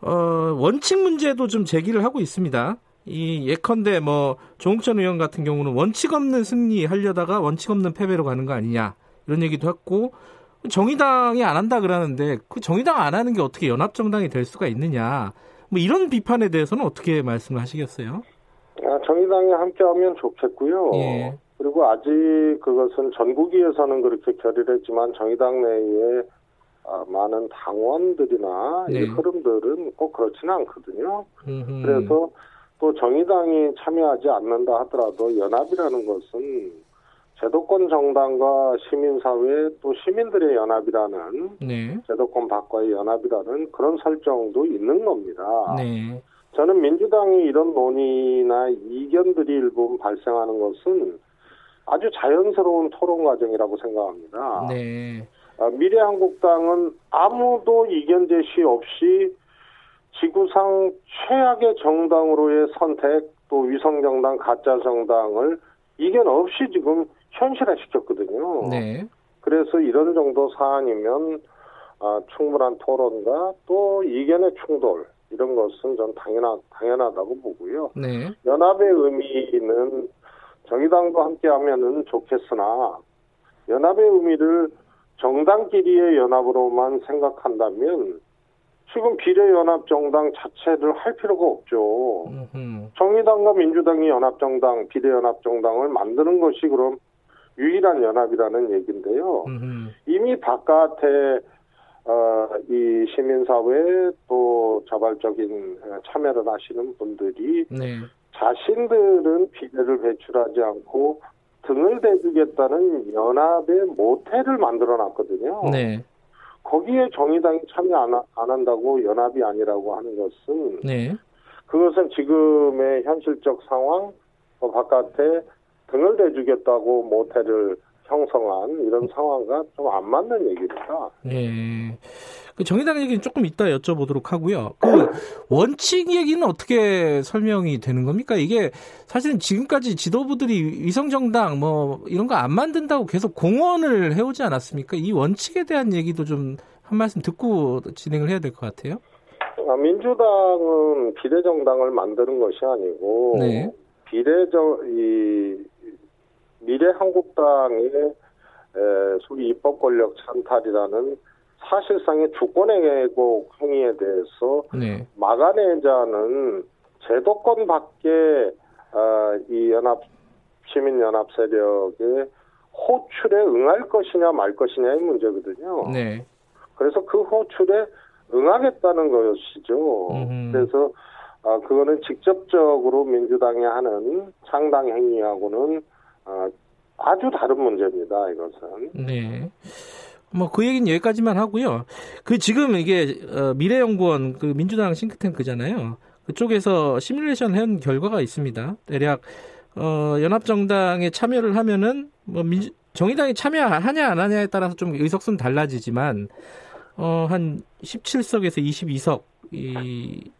어, 원칙 문제도 좀 제기를 하고 있습니다. 이 예컨대 뭐 조홍천 의원 같은 경우는 원칙 없는 승리 하려다가 원칙 없는 패배로 가는 거 아니냐 이런 얘기도 했고 정의당이 안 한다 그러는데 그 정의당 안 하는 게 어떻게 연합 정당이 될 수가 있느냐 뭐 이런 비판에 대해서는 어떻게 말씀을 하시겠어요? 아, 정의당이 함께하면 좋겠고요. 예. 그리고 아직 그것은 전국위에서는 그렇게 결의했지만 정의당 내에 아, 많은 당원들이나 네. 이 흐름들은 꼭 그렇지는 않거든요. 음흠. 그래서 또 정의당이 참여하지 않는다 하더라도 연합이라는 것은 제도권 정당과 시민사회 또 시민들의 연합이라는 네. 제도권 밖과의 연합이라는 그런 설정도 있는 겁니다. 네. 저는 민주당이 이런 논의나 이견들이 일부 발생하는 것은 아주 자연스러운 토론 과정이라고 생각합니다. 네. 아, 미래한국당은 아무도 이견 제시 없이 지구상 최악의 정당으로의 선택 또 위성정당 가짜 정당을 이견 없이 지금 현실화시켰거든요. 네. 그래서 이런 정도 사안이면 아, 충분한 토론과 또 이견의 충돌 이런 것은 전 당연하, 당연하다고 보고요. 네. 연합의 의미는 정의당도 함께하면은 좋겠으나 연합의 의미를 정당끼리의 연합으로만 생각한다면 지금 비례연합정당 자체를 할 필요가 없죠. 음흠. 정의당과 민주당이 연합정당, 비례연합정당을 만드는 것이 그럼 유일한 연합이라는 얘기인데요. 음흠. 이미 바깥에 어, 이 시민사회 또 자발적인 참여를 하시는 분들이 네. 자신들은 비례를 배출하지 않고 등을 대주겠다는 연합의 모태를 만들어 놨거든요. 네. 거기에 정의당이 참여 안, 안 한다고 연합이 아니라고 하는 것은 네. 그것은 지금의 현실적 상황 그 바깥에 등을 대주겠다고 모태를 형성한 이런 상황과 좀 안 맞는 얘기입니다. 네. 그 정의당 얘기는 조금 이따 여쭤보도록 하고요. 그 원칙 얘기는 어떻게 설명이 되는 겁니까? 이게 사실은 지금까지 지도부들이 위성정당 뭐 이런 거 안 만든다고 계속 공언을 해오지 않았습니까? 이 원칙에 대한 얘기도 좀 한 말씀 듣고 진행을 해야 될 것 같아요. 아, 민주당은 비례정당을 만드는 것이 아니고 네. 비례정 이 미래한국당의 소위 입법 권력 찬탈이라는 사실상의 주권의 왜곡 행위에 대해서 네. 막아내자는 제도권 밖에 어, 이 연합 시민 연합 세력의 호출에 응할 것이냐 말 것이냐의 문제거든요. 네. 그래서 그 호출에 응하겠다는 것이죠. 음흠. 그래서 아, 그거는 직접적으로 민주당이 하는 창당 행위하고는 아, 아주 다른 문제입니다. 이것은. 네. 뭐 그 얘기는 여기까지만 하고요. 그 지금 이게 어, 미래연구원 그 민주당 싱크탱크잖아요. 그쪽에서 시뮬레이션 한 결과가 있습니다. 대략 어, 연합정당에 참여를 하면은 뭐 민주, 정의당이 참여하냐 안 하냐에 따라서 좀 의석수는 달라지지만 어, 한 17석에서 22석 이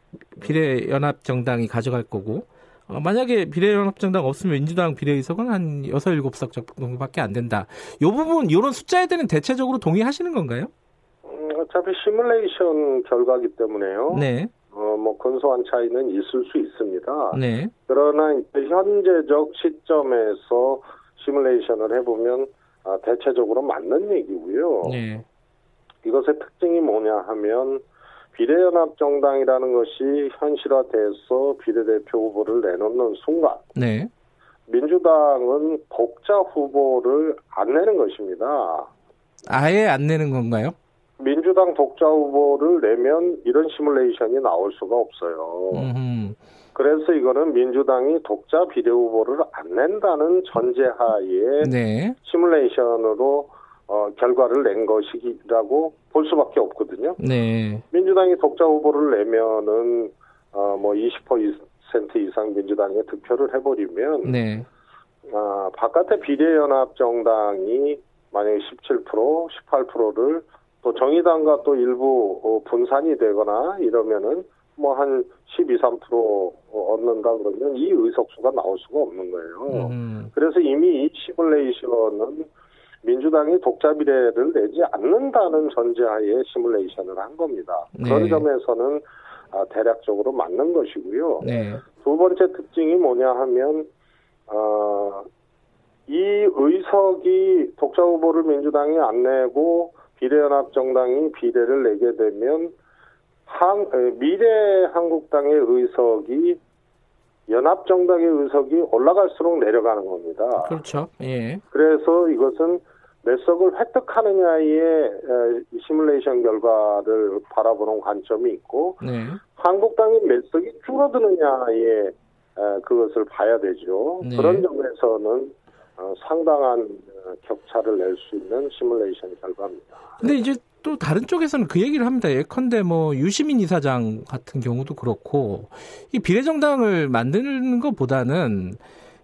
비례연합 정당이 가져갈 거고 어, 만약에 비례연합정당 없으면 민주당 비례의석은 한 6, 7석 정도밖에 안 된다. 이 부분, 이런 숫자에 대한 대체적으로 동의하시는 건가요? 음, 어차피 시뮬레이션 결과기 때문에요. 네. 어, 뭐, 근소한 차이는 있을 수 있습니다. 네. 그러나 현재적 시점에서 시뮬레이션을 해보면 아, 대체적으로 맞는 얘기고요. 네. 이것의 특징이 뭐냐 하면 비례연합정당이라는 것이 현실화돼서 비례대표 후보를 내놓는 순간 네. 민주당은 독자 후보를 안 내는 것입니다. 아예 안 내는 건가요? 민주당 독자 후보를 내면 이런 시뮬레이션이 나올 수가 없어요. 음흠. 그래서 이거는 민주당이 독자 비례 후보를 안 낸다는 전제하에 네. 시뮬레이션으로 어, 결과를 낸 것이라고 볼 수밖에 없거든요. 네. 민주당이 독자 후보를 내면은 어, 뭐20% 이상 민주당에 득표를 해버리면 네. 아, 바깥에 비례연합 정당이 만약에 17% 18%를 또 정의당과 또 일부 어, 분산이 되거나 이러면은 뭐 한 12, 13% 얻는다 그러면 이 의석수가 나올 수가 없는 거예요. 음. 그래서 이미 이 시뮬레이션은 민주당이 독자 비례를 내지 않는다는 전제하에 시뮬레이션을 한 겁니다. 네. 그런 점에서는 아, 대략적으로 맞는 것이고요. 네. 두 번째 특징이 뭐냐 하면 어, 이 의석이 독자 후보를 민주당이 안 내고 비례연합정당이 비례를 내게 되면 한, 미래 한국당의 의석이 연합정당의 의석이 올라갈수록 내려가는 겁니다. 그렇죠. 예. 그래서 이것은 몇 석을 획득하느냐의 시뮬레이션 결과를 바라보는 관점이 있고 네. 한국당이 몇 석이 줄어드느냐의 그것을 봐야 되죠. 네. 그런 점에서는 어, 상당한 어, 격차를 낼 수 있는 시뮬레이션 결과입니다. 근데 이제 또 다른 쪽에서는 그 얘기를 합니다. 예컨대 뭐 유시민 이사장 같은 경우도 그렇고 이 비례정당을 만드는 것보다는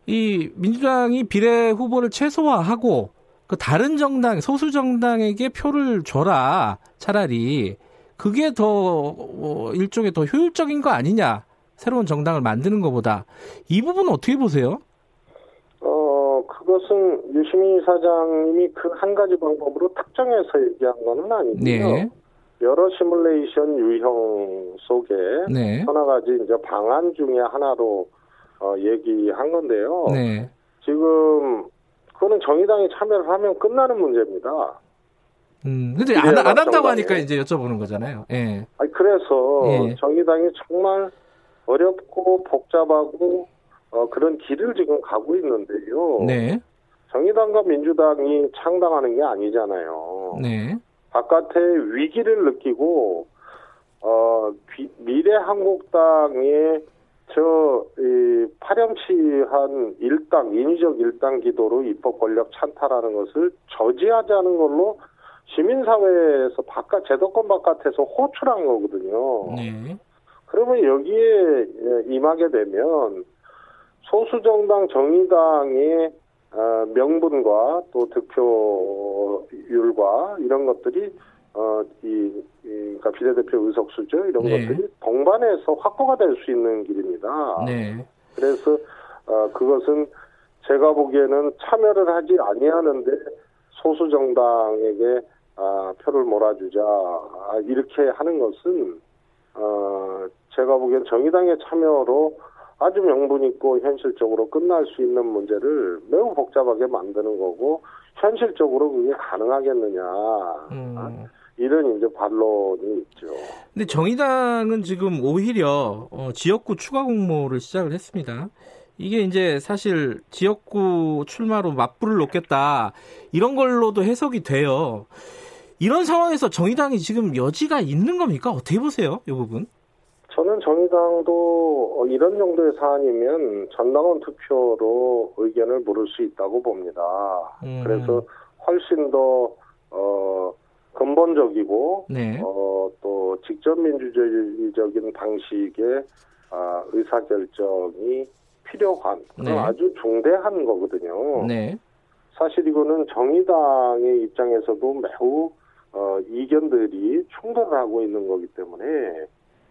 이 민주당이 비례 후보를 최소화하고 그 다른 정당 소수 정당에게 표를 줘라 차라리 그게 더 어, 일종의 더 효율적인 거 아니냐 새로운 정당을 만드는 것보다 이 부분 어떻게 보세요? 그것은 유시민 사장님이 그 한 가지 방법으로 특정해서 얘기한 것은 아니고요. 네. 여러 시뮬레이션 유형 속에 네. 하나 가지 이제 방안 중에 하나로 어, 얘기한 건데요. 네. 지금 그거는 정의당이 참여를 하면 끝나는 문제입니다. 음, 근데 안, 안 한다고 하니까 이제 여쭤보는 거잖아요. 예. 아니, 그래서 예. 정의당이 정말 어렵고 복잡하고 어, 그런 길을 지금 가고 있는데요. 네. 정의당과 민주당이 창당하는 게 아니잖아요. 네. 바깥에 위기를 느끼고 어, 비, 미래 한국당의 저, 이, 파렴치한 일당, 인위적 일당 기도로 입법 권력 찬탈하는 것을 저지하자는 걸로 시민사회에서 바깥, 제도권 바깥에서 호출한 거거든요. 네. 그러면 여기에 임하게 되면 소수정당 정의당의 어, 명분과 또 득표율과 이런 것들이 어, 이, 이 그러니까 비례대표 의석 수죠 이런 네. 것들이 동반해서 확보가 될 수 있는 길입니다. 네. 그래서 어, 그것은 제가 보기에는 참여를 하지 아니하는데 소수 정당에게 아, 표를 몰아주자 아, 이렇게 하는 것은 어, 제가 보기엔 정의당의 참여로 아주 명분 있고 현실적으로 끝날 수 있는 문제를 매우 복잡하게 만드는 거고 현실적으로 그게 가능하겠느냐 음. 이런 이제 반론이 있죠. 근데 정의당은 지금 오히려 어, 지역구 추가 공모를 시작을 했습니다. 이게 이제 사실 지역구 출마로 맞불을 놓겠다 이런 걸로도 해석이 돼요. 이런 상황에서 정의당이 지금 여지가 있는 겁니까? 어떻게 보세요, 이 부분? 저는 정의당도 이런 정도의 사안이면 전당원 투표로 의견을 물을 수 있다고 봅니다. 음. 그래서 훨씬 더 어, 근본적이고 네. 어, 또 직접 민주주의적인 방식의 아, 의사 결정이 필요한 네. 아주 중대한 거거든요. 네. 사실 이거는 정의당의 입장에서도 매우 어, 이견들이 충돌을 하고 있는 거기 때문에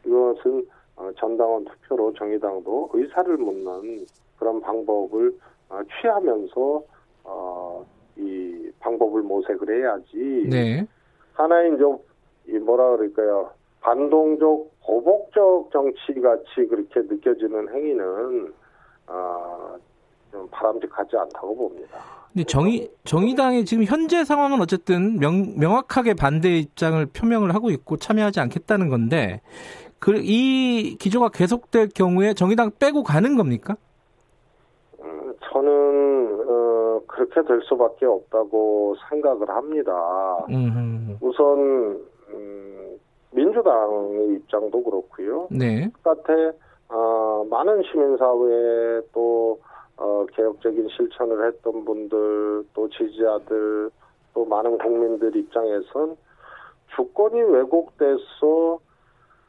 이것은 어, 전당원 투표로 정의당도 의사를 묻는 그런 방법을 어, 취하면서 어, 이 방법을 모색을 해야지. 네. 하나의 이제 이 뭐라 그럴까요? 반동적 보복적 정치 같이 그렇게 느껴지는 행위는 아, 좀 바람직하지 않다고 봅니다. 근데 정의 정의당의 지금 현재 상황은 어쨌든 명, 명확하게 반대 입장을 표명을 하고 있고 참여하지 않겠다는 건데 그, 이 기조가 계속될 경우에 정의당 빼고 가는 겁니까? 음, 저는 어, 그렇게 될 수밖에 없다고 생각을 합니다. 음흠. 우선 음, 민주당의 입장도 그렇고요. 네. 바깥에 어, 많은 시민사회 또 어, 개혁적인 실천을 했던 분들 또 지지자들 또 많은 국민들 입장에선 주권이 왜곡돼서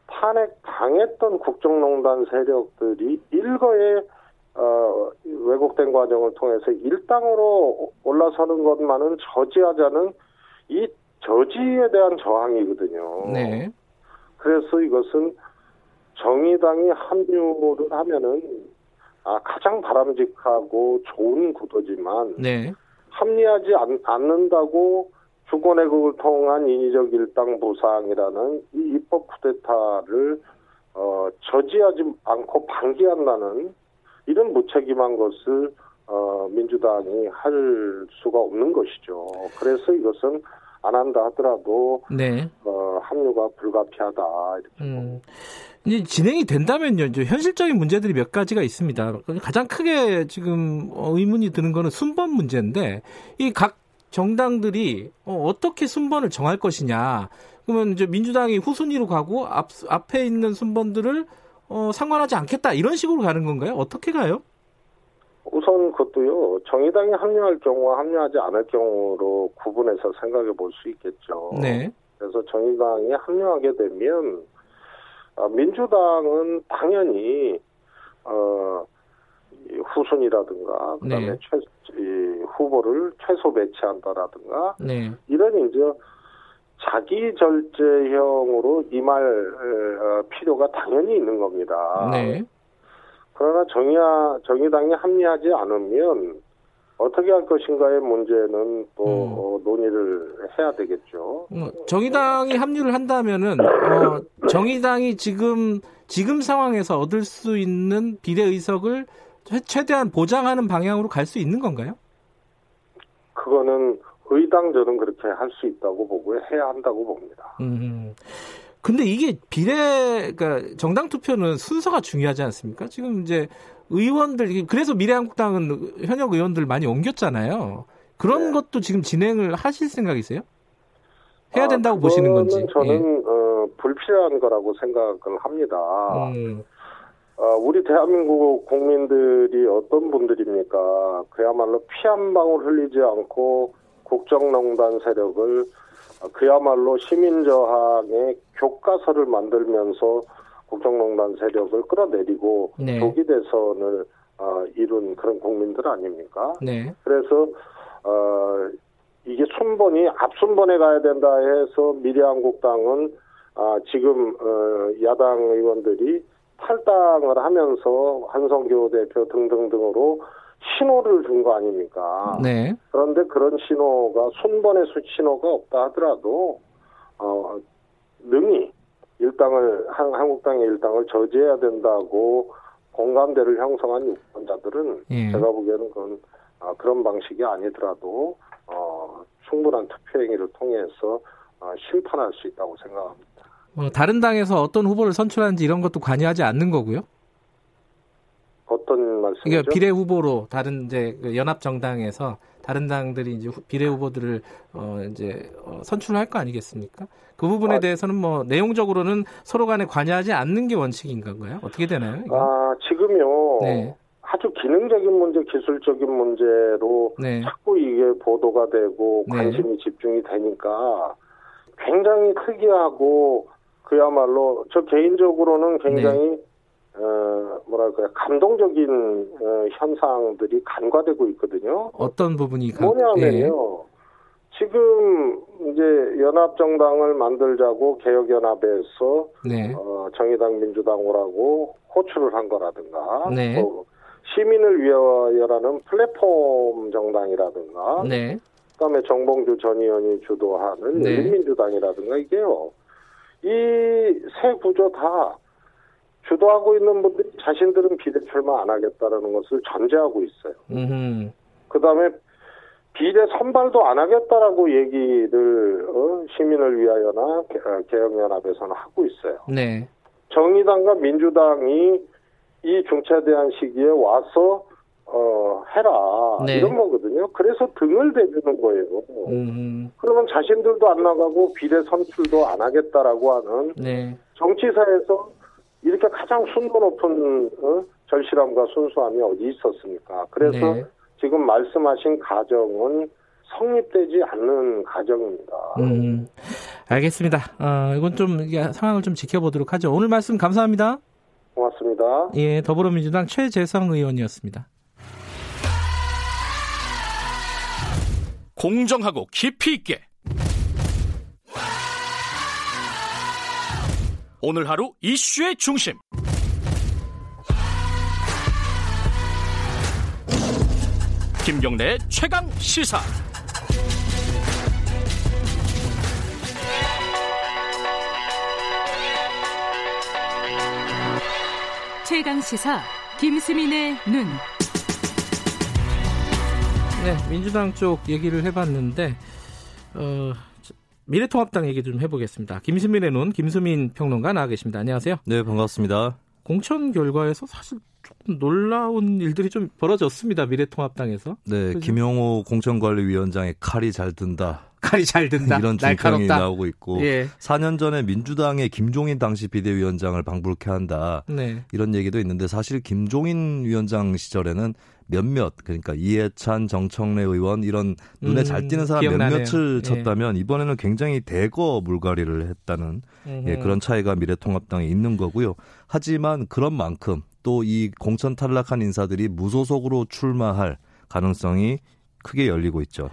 탄핵 당했던 국정농단 세력들이 일거에 어, 왜곡된 과정을 통해서 일당으로 올라서는 것만은 저지하자는 이 저지에 대한 저항이거든요. 네. 그래서 이것은 정의당이 합류를 하면은 아, 가장 바람직하고 좋은 구도지만 네. 합리하지 않, 않는다고 주권의국을 통한 인위적 일당 보상이라는 이 입법 쿠데타를 어, 저지하지 않고 방기한다는 이런 무책임한 것을 어, 민주당이 할 수가 없는 것이죠. 그래서 이것은 안 한다 하더라도 네. 어, 합류가 불가피하다 이렇게 음. 이제 진행이 된다면요, 이제 현실적인 문제들이 몇 가지가 있습니다. 가장 크게 지금 의문이 드는 거는 순번 문제인데 이 각 정당들이 어, 떻게 순번을 정할 것이냐. 그러면 이제 민주당이 후순위로 가고 앞, 앞에 있는 순번들을 어, 상관하지 않겠다 이런 식으로 가는 건가요? 어떻게 가요? 우선 그것도요 정의당이 합류할 경우와 합류하지 않을 경우로 구분해서 생각해 볼 수 있겠죠. 네. 그래서 정의당이 합류하게 되면 어, 민주당은 당연히 어 후순이라든가 그다음에 네. 최 이, 후보를 최소 배치한다라든가 네. 이런 이제 자기 절제형으로 임할 어, 필요가 당연히 있는 겁니다. 네. 그러나 정의야 정의당이 합리하지 않으면 어떻게 할 것인가의 문제는 또 음. 어, 논의를 해야 되겠죠. 음, 정의당이 합류를 한다면은 어, 정의당이 지금 지금 상황에서 얻을 수 있는 비례 의석을 최대한 보장하는 방향으로 갈 수 있는 건가요? 그거는 의당 저는 그렇게 할 수 있다고 보고 해야 한다고 봅니다. 음. 근데 이게 비례, 그러니까 정당 투표는 순서가 중요하지 않습니까? 지금 이제 의원들, 그래서 미래한국당은 현역 의원들 많이 옮겼잖아요. 그런 네. 것도 지금 진행을 하실 생각이세요? 해야 아, 된다고 아, 보시는 건지. 저는 예. 어, 불필요한 거라고 생각을 합니다. 음. 어, 우리 대한민국 국민들이 어떤 분들입니까? 그야말로 피 한 방울 흘리지 않고 국정농단 세력을 그야말로 시민저항의 교과서를 만들면서 국정농단 세력을 끌어내리고 네. 조기 대선을 어, 이룬 그런 국민들 아닙니까? 네. 그래서 어, 이게 순번이 앞순번에 가야 된다 해서 미래한국당은 아, 지금 어, 야당 의원들이 탈당을 하면서 한성교 대표 등등등으로 신호를 준 거 아닙니까? 네. 그런데 그런 신호가 순번의 신호가 없다 하더라도 어, 능히 일당을 한, 한국당의 일당을 저지해야 된다고 공감대를 형성한 유권자들은 예. 제가 보기에는 그건 아, 그런 방식이 아니더라도 어, 충분한 투표 행위를 통해서 어, 심판할 수 있다고 생각합니다. 어, 다른 당에서 어떤 후보를 선출하는지 이런 것도 관여하지 않는 거고요. 어떤 말씀이죠? 그러니까 비례 후보로 다른 이제 그 연합 정당에서 다른 당들이 이제 비례 후보들을 어 이제 어, 선출할 거 아니겠습니까? 그 부분에 아, 대해서는 뭐 내용적으로는 서로 간에 관여하지 않는 게 원칙인 건가요? 어떻게 되나요? 이건? 아 지금요. 네. 아주 기능적인 문제, 기술적인 문제로 네. 자꾸 이게 보도가 되고 네. 관심이 네. 집중이 되니까 굉장히 특이하고 그야말로 저 개인적으로는 굉장히 네. 어, 뭐랄까요, 감동적인 어, 현상들이 간과되고 있거든요. 어떤 부분이 간... 뭐냐면요. 예. 지금 이제 연합 정당을 만들자고 개혁연합에서 네. 어, 정의당 민주당 오라고 호출을 한 거라든가 네. 또 시민을 위하여라는 플랫폼 정당이라든가 네. 그다음에 정봉주 전 의원이 주도하는 네. 민주당이라든가 이게요. 이 세 구조 다 주도하고 있는 분들이 자신들은 비례 출마 안 하겠다라는 것을 전제하고 있어요. 그 다음에 비례 선발도 안 하겠다라고 얘기를 어, 시민을 위하여나 어, 개혁연합에서는 하고 있어요. 네. 정의당과 민주당이 이 중차대한 시기에 와서 어 해라 네. 이런 거거든요. 그래서 등을 대주는 거예요. 음. 그러면 자신들도 안 나가고 비례 선출도 안 하겠다라고 하는 네. 정치사에서 이렇게 가장 순도 높은 어? 절실함과 순수함이 어디 있었습니까? 그래서 네. 지금 말씀하신 가정은 성립되지 않는 가정입니다. 음, 알겠습니다. 어, 이건 좀 상황을 좀 지켜보도록 하죠. 오늘 말씀 감사합니다. 고맙습니다. 예, 더불어민주당 최재성 의원이었습니다. 공정하고 깊이 있게 오늘 하루 이슈의 중심. 김경래 최강 시사. 최강 시사 김수민의 눈. 네, 민주당 쪽 얘기를 해봤는데 어, 미래통합당 얘기 좀 해보겠습니다. 김수민의 눈, 김수민 평론가 나와 계십니다. 안녕하세요. 네, 반갑습니다. 공천 결과에서 사실 조금 놀라운 일들이 좀 벌어졌습니다. 미래통합당에서. 네, 그죠? 김용호 공천관리위원장의 칼이 잘 든다. 칼이 잘 든다. 이런 중평이 나오고 있고 예. 4년 전에 민주당의 김종인 당시 비대위원장을 방불케 한다. 네. 이런 얘기도 있는데 사실 김종인 위원장 시절에는 몇몇 그러니까 이해찬, 정청래 의원 이런 눈에 음, 잘 띄는 사람 기억나네요. 몇몇을 예. 쳤다면 예. 이번에는 굉장히 대거 물갈이를 했다는 예, 그런 차이가 미래통합당에 있는 거고요. 하지만 그런 만큼 또 이 공천 탈락한 인사들이 무소속으로 출마할 가능성이 크게 열리고 있죠.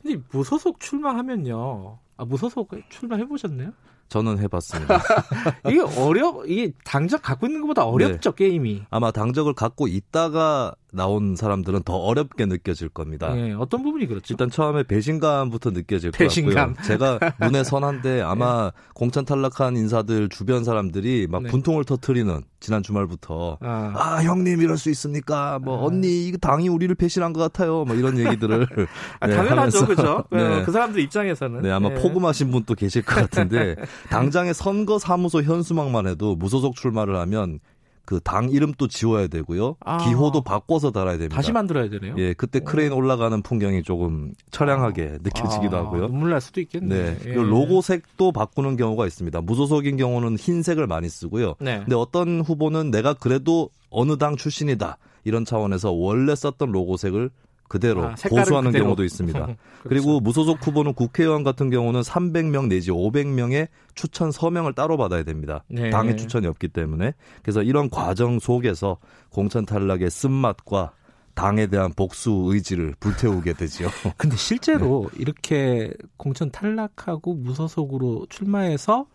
근데 무소속 출마하면요. 아, 무소속 출마해 보셨나요? 저는 해봤습니다. 이게 어려, 이게 당적 갖고 있는 것보다 어렵죠 네. 게임이. 아마 당적을 갖고 있다가 나온 사람들은 더 어렵게 느껴질 겁니다. 네, 어떤 부분이 그렇죠? 일단 처음에 배신감부터 느껴질 배신감. 것 같고요. 제가 눈에 선한데 아마 네. 공천 탈락한 인사들 주변 사람들이 막 네. 분통을 터트리는 지난 주말부터 아. 아. 형님 이럴 수 있습니까? 뭐 아. 언니 이거 당이 우리를 배신한 것 같아요. 뭐 이런 얘기들을 아, 네, 당연하죠, 그죠? 네. 그 사람들 입장에서는 네 아마 네. 포금하신 분도 계실 것 같은데 당장의 선거 사무소 현수막만 해도 무소속 출마를 하면 그 당 이름도 지워야 되고요. 아. 기호도 바꿔서 달아야 됩니다. 다시 만들어야 되네요. 예, 그때 크레인 올라가는 풍경이 조금 처량하게 느껴지기도 아. 하고요. 눈물 날 수도 있겠네. 네. 예. 로고 색도 바꾸는 경우가 있습니다. 무소속인 경우는 흰색을 많이 쓰고요. 네. 근데 어떤 후보는 내가 그래도 어느 당 출신이다. 이런 차원에서 원래 썼던 로고색을 그대로 아, 고수하는 그대로. 경우도 있습니다. 그렇죠. 그리고 무소속 후보는 국회의원 같은 경우는 300명 내지 500명의 추천 서명을 따로 받아야 됩니다. 네. 당의 추천이 없기 때문에. 그래서 이런 과정 속에서 공천 탈락의 쓴맛과 당에 대한 복수 의지를 불태우게 되죠. 근데 실제로 네. 이렇게 공천 탈락하고 무소속으로 출마해서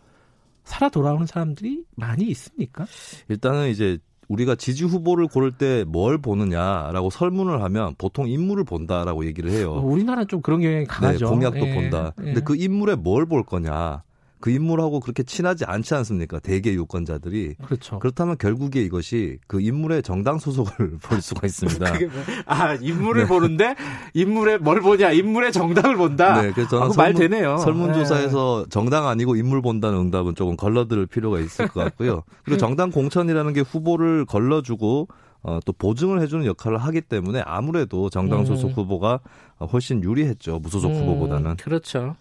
살아 돌아오는 사람들이 많이 있습니까? 일단은 이제 우리가 지지 후보를 고를 때 뭘 보느냐라고 설문을 하면 보통 인물을 본다라고 얘기를 해요. 어, 우리나라는 좀 그런 경향이 강하죠. 네, 공약도 예, 본다. 예. 근데 그 인물에 뭘 볼 거냐. 그 인물하고 그렇게 친하지 않지 않습니까? 대개 유권자들이. 그렇죠. 그렇다면 결국에 이것이 그 인물의 정당 소속을 볼 수가 있습니다. 뭐, 아, 인물을 네. 보는데 인물의 뭘 보냐? 인물의 정당을 본다. 네, 그래서 저는 아, 설문, 말 되네요. 설문조사에서 네. 정당 아니고 인물 본다는 응답은 조금 걸러들 필요가 있을 것 같고요. 그리고 정당 공천이라는 게 후보를 걸러주고 어, 또 보증을 해주는 역할을 하기 때문에 아무래도 정당 소속 음. 후보가 훨씬 유리했죠 무소속 음, 후보보다는. 그렇죠.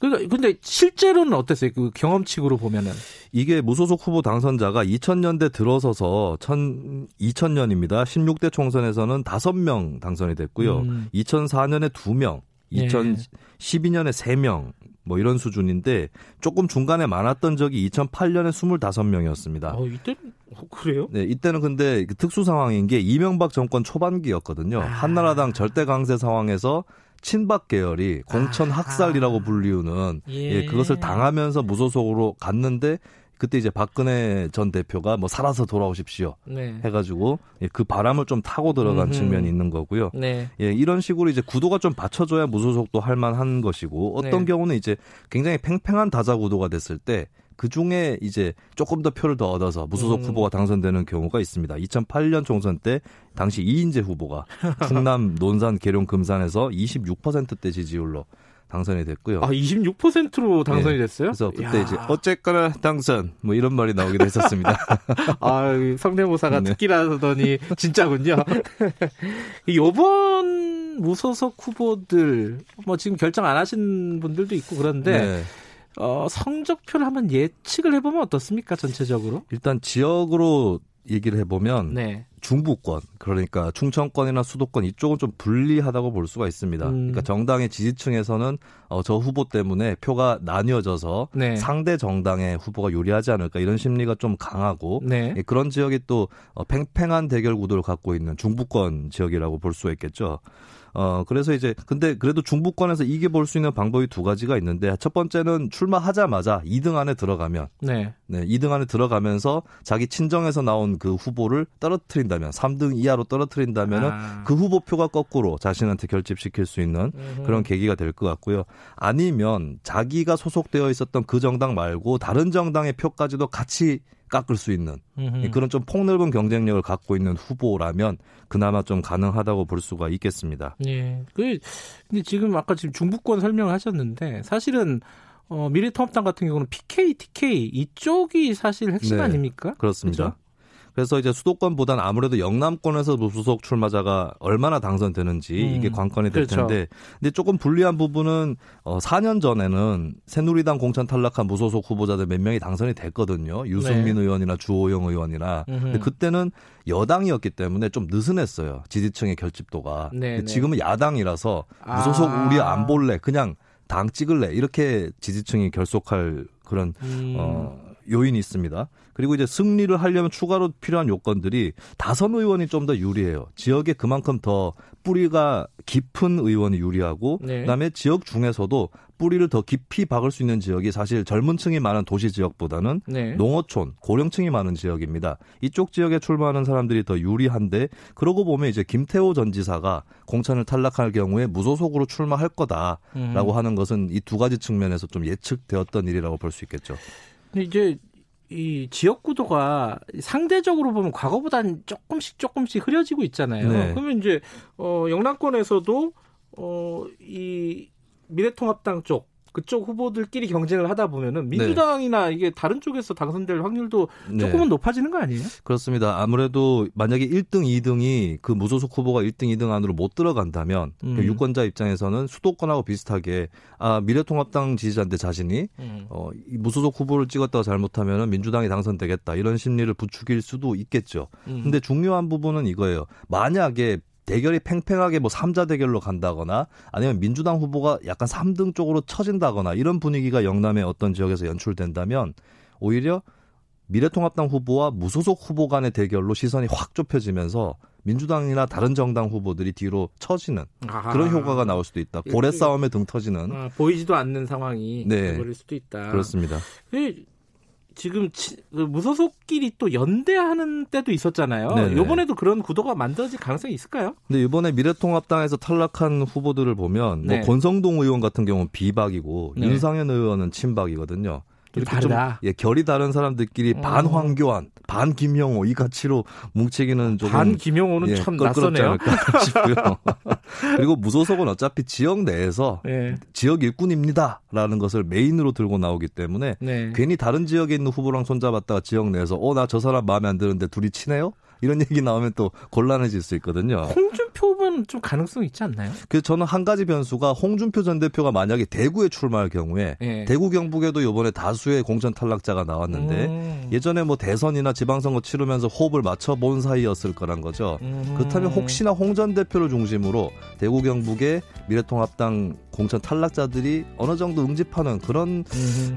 그러니까 근데 실제로는 어땠어요? 그 경험칙으로 보면은 이게 무소속 후보 당선자가 2000년대 들어서서 1000, 2000년입니다. 16대 총선에서는 5명 당선이 됐고요. 음. 2004년에 2명, 2012년에 3명, 뭐 이런 수준인데 조금 중간에 많았던 적이 2008년에 25명이었습니다. 어, 이때 어, 그래요? 네, 이때는 근데 그 특수 상황인 게 이명박 정권 초반기였거든요. 아. 한나라당 절대 강세 상황에서 친박 계열이 공천 아. 학살이라고 불리우는 예. 예, 그것을 당하면서 무소속으로 갔는데 그때 이제 박근혜 전 대표가 뭐 살아서 돌아오십시오 네. 해가지고 예, 그 바람을 좀 타고 들어간 음흠. 측면이 있는 거고요. 네. 예, 이런 식으로 이제 구도가 좀 받쳐줘야 무소속도 할만한 것이고 어떤 네. 경우는 이제 굉장히 팽팽한 다자 구도가 됐을 때 그 중에 이제 조금 더 표를 더 얻어서 무소속 음. 후보가 당선되는 경우가 있습니다. 2008년 총선 때 당시 이인재 후보가 충남 논산 계룡 금산에서 26%대 지지율로 당선이 됐고요. 아, 26%로 당선이 네. 됐어요? 그래서 그때 야. 이제 어쨌거나 당선 뭐 이런 말이 나오기도 했었습니다. 아, 성대모사가 네. 특기라더니 진짜군요. 요번 무소속 후보들 뭐 지금 결정 안 하신 분들도 있고 그런데 네. 어, 성적표를 한번 예측을 해보면 어떻습니까 전체적으로? 일단 지역으로 얘기를 해보면 네. 중부권 그러니까 충청권이나 수도권 이쪽은 좀 불리하다고 볼 수가 있습니다. 음. 그러니까 정당의 지지층에서는 어, 저 후보 때문에 표가 나뉘어져서 네. 상대 정당의 후보가 유리하지 않을까 이런 심리가 좀 강하고 네. 예, 그런 지역이 또 어, 팽팽한 대결 구도를 갖고 있는 중부권 지역이라고 볼 수가 있겠죠. 어, 그래서 이제, 근데 그래도 중부권에서 이겨볼 수 있는 방법이 두 가지가 있는데, 첫 번째는 출마하자마자 2등 안에 들어가면, 네. 네, 2등 안에 들어가면서 자기 친정에서 나온 그 후보를 떨어뜨린다면, 3등 이하로 떨어뜨린다면은 아. 그 후보표가 거꾸로 자신한테 결집시킬 수 있는. 그런 계기가 될 것 같고요. 아니면 자기가 소속되어 있었던 그 정당 말고 다른 정당의 표까지도 같이 깎을 수 있는 음흠. 그런 좀 폭넓은 경쟁력을 갖고 있는 후보라면 그나마 좀 가능하다고 볼 수가 있겠습니다. 예. 그 근데 지금 아까 지금 중부권 설명을 하셨는데 사실은 어, 미래통합당 같은 경우는 PK, TK 이쪽이 사실 핵심 네, 아닙니까? 그렇습니다. 그렇죠? 그래서 이제 수도권보다는 아무래도 영남권에서 무소속 출마자가 얼마나 당선되는지 음, 이게 관건이 될 그렇죠. 텐데 근데 조금 불리한 부분은 어 4년 전에는 새누리당 공천 탈락한 무소속 후보자들 몇 명이 당선이 됐거든요. 유승민 네. 의원이나 주호영 의원이나. 음흠. 근데 그때는 여당이었기 때문에 좀 느슨했어요. 지지층의 결집도가. 네, 네. 지금은 야당이라서 무소속 아. 우리 안 볼래. 그냥 당 찍을래. 이렇게 지지층이 결속할 그런 음. 어 요인이 있습니다. 그리고 이제 승리를 하려면 추가로 필요한 요건들이 다선 의원이 좀 더 유리해요. 지역에 그만큼 더 뿌리가 깊은 의원이 유리하고 네. 그다음에 지역 중에서도 뿌리를 더 깊이 박을 수 있는 지역이 사실 젊은 층이 많은 도시 지역보다는 네. 농어촌, 고령층이 많은 지역입니다. 이쪽 지역에 출마하는 사람들이 더 유리한데 그러고 보면 이제 김태호 전 지사가 공천을 탈락할 경우에 무소속으로 출마할 거다라고 음. 하는 것은 이 두 가지 측면에서 좀 예측되었던 일이라고 볼 수 있겠죠. 근데 이제 이 지역 구도가 상대적으로 보면 과거보다는 조금씩 조금씩 흐려지고 있잖아요. 네. 그러면 이제 어 영남권에서도 어이 미래통합당 쪽 그쪽 후보들끼리 경쟁을 하다 보면은 네. 민주당이나 네. 이게 다른 쪽에서 당선될 확률도 네. 조금은 높아지는 거 아니에요? 그렇습니다. 아무래도 만약에 1등, 2등이 그 무소속 후보가 1등, 2등 안으로 못 들어간다면 음. 그 유권자 입장에서는 수도권하고 비슷하게 아 미래통합당 지지자인데 자신이 음. 어, 이 무소속 후보를 찍었다가 잘못하면은 민주당이 당선되겠다 이런 심리를 부추길 수도 있겠죠. 음. 근데 중요한 부분은 이거예요. 만약에 대결이 팽팽하게 뭐 3자 대결로 간다거나 아니면 민주당 후보가 약간 3등 쪽으로 처진다거나 이런 분위기가 영남의 어떤 지역에서 연출된다면 오히려 미래통합당 후보와 무소속 후보 간의 대결로 시선이 확 좁혀지면서 민주당이나 다른 정당 후보들이 뒤로 처지는 아하. 그런 효과가 나올 수도 있다. 고래 싸움에 등 터지는 아, 보이지도 않는 상황이 네. 되버릴 수도 있다. 그렇습니다. 지금 그 무소속끼리 또 연대하는 때도 있었잖아요. 네네. 이번에도 그런 구도가 만들어질 가능성이 있을까요? 근데 이번에 미래통합당에서 탈락한 후보들을 보면 뭐 네. 뭐 권성동 의원 같은 경우는 비박이고 네. 윤상현 의원은 친박이거든요. 이렇게 다르다. 좀 예, 결이 다른 사람들끼리 음. 반 황교안, 반 김영호 이 가치로 뭉치기는 조금 반 김영호는 예, 참 낯서네요. 싶고요. 그리고 무소속은 어차피 지역 내에서 네. 지역 일꾼입니다라는 것을 메인으로 들고 나오기 때문에 네. 괜히 다른 지역에 있는 후보랑 손잡았다가 지역 내에서 어 나 저 사람 마음에 안 드는데 둘이 친해요? 이런 얘기 나오면 또 곤란해질 수 있거든요. 홍준 표 후보는 좀 가능성 있지 않나요? 그래서 저는 한 가지 변수가 홍준표 전 대표가 만약에 대구에 출마할 경우에 네. 대구 경북에도 이번에 다수의 공천 탈락자가 나왔는데 음. 예전에 뭐 대선이나 지방선거 치르면서 호흡을 맞춰본 사이였을 거란 거죠. 음. 그렇다면 혹시나 홍 전 대표를 중심으로 대구 경북에 미래통합당 공천 탈락자들이 어느 정도 응집하는 그런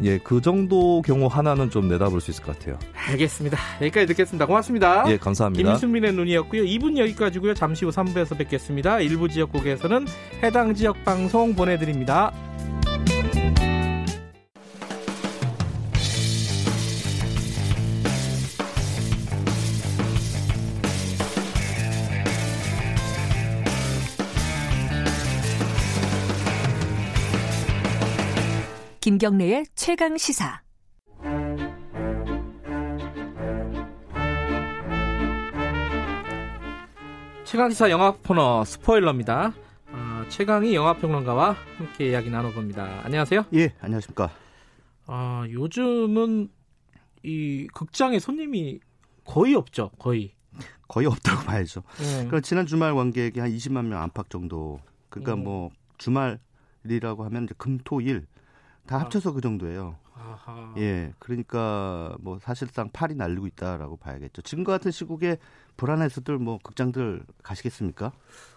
예, 그 정도 경우 하나는 좀 내다볼 수 있을 것 같아요. 알겠습니다. 여기까지 듣겠습니다. 고맙습니다. 예, 감사합니다. 김승민의 눈이었고요. 2분 여기까지고요. 잠시 후 3부에서 뵙겠습니다. 일부 지역국에서는 해당 지역 방송 보내드립니다. 김경래의 최강 시사. 최강시사 영화 코너 스포일러입니다. 어, 최강희 영화평론가와 함께 이야기 나눠봅니다. 안녕하세요. 예, 안녕하십니까. 어, 요즘은 이 극장에 손님이 거의 없죠, 거의. 거의 없다고 봐야죠. 네. 그러니까 지난 주말 관객이 한 20만 명 안팎 정도. 그러니까 음. 뭐 주말이라고 하면 이제 금토일 다 아. 합쳐서 그 정도예요. 아하. 예, 그러니까 뭐 사실상 팔이 날리고 있다라고 봐야겠죠. 지금과 같은 시국에 불안해서들 뭐 극장들 가시겠습니까?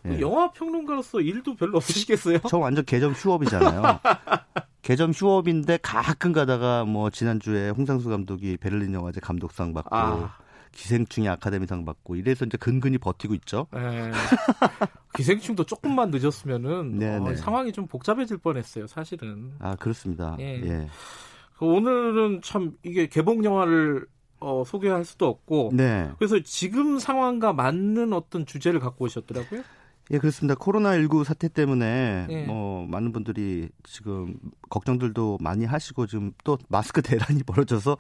예. 영화 평론가로서 일도 별로 없으시겠어요? 저 완전 개점 휴업이잖아요. 개점 휴업인데 가끔 가다가 뭐 지난주에 홍상수 감독이 베를린 영화제 감독상 받고 아. 기생충이 아카데미상 받고 이래서 이제 근근히 버티고 있죠. 네. 기생충도 조금만 늦었으면은 네, 어, 네. 상황이 좀 복잡해질 뻔했어요. 사실은. 아 그렇습니다. 예. 예. 그 오늘은 참 이게 개봉 영화를 어, 소개할 수도 없고. 네. 그래서 지금 상황과 맞는 어떤 주제를 갖고 오셨더라고요. 예, 그렇습니다. 코로나19 사태 때문에 예. 뭐 많은 분들이 지금 걱정들도 많이 하시고 지금 또 마스크 대란이 벌어져서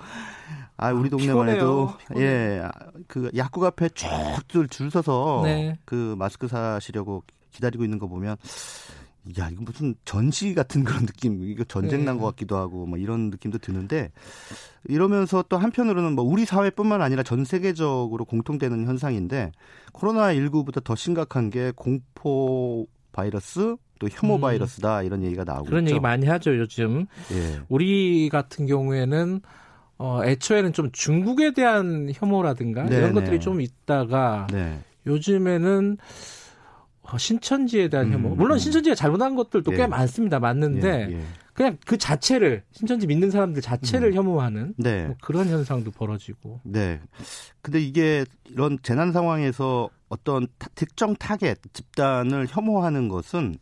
아, 우리 아, 동네만 해도 예, 그 약국 앞에 쭉줄 줄 서서 네. 그 마스크 사시려고 기다리고 있는 거 보면 야, 이거 무슨 전시 같은 그런 느낌, 이거 전쟁 난것 네. 같기도 하고, 뭐 이런 느낌도 드는데, 이러면서 또 한편으로는 뭐 우리 사회뿐만 아니라 전 세계적으로 공통되는 현상인데, 코로나 19보다 더 심각한 게 공포 바이러스, 또 혐오 음. 바이러스다, 이런 얘기가 나오고 그런 있죠. 얘기 많이 하죠, 요즘. 예. 우리 같은 경우에는, 어, 애초에는 좀 중국에 대한 혐오라든가, 네네. 이런 것들이 좀 있다가, 네. 요즘에는, 어, 신천지에 대한 혐오. 음, 물론 음. 신천지가 잘못한 것들도 예. 꽤 많습니다. 맞는데 예, 예. 그냥 그 자체를 신천지 믿는 사람들 자체를 음. 혐오하는 네. 뭐 그런 현상도 벌어지고. 네. 근데 이게 이런 재난 상황에서 어떤 타, 특정 타겟 집단을 혐오하는 것은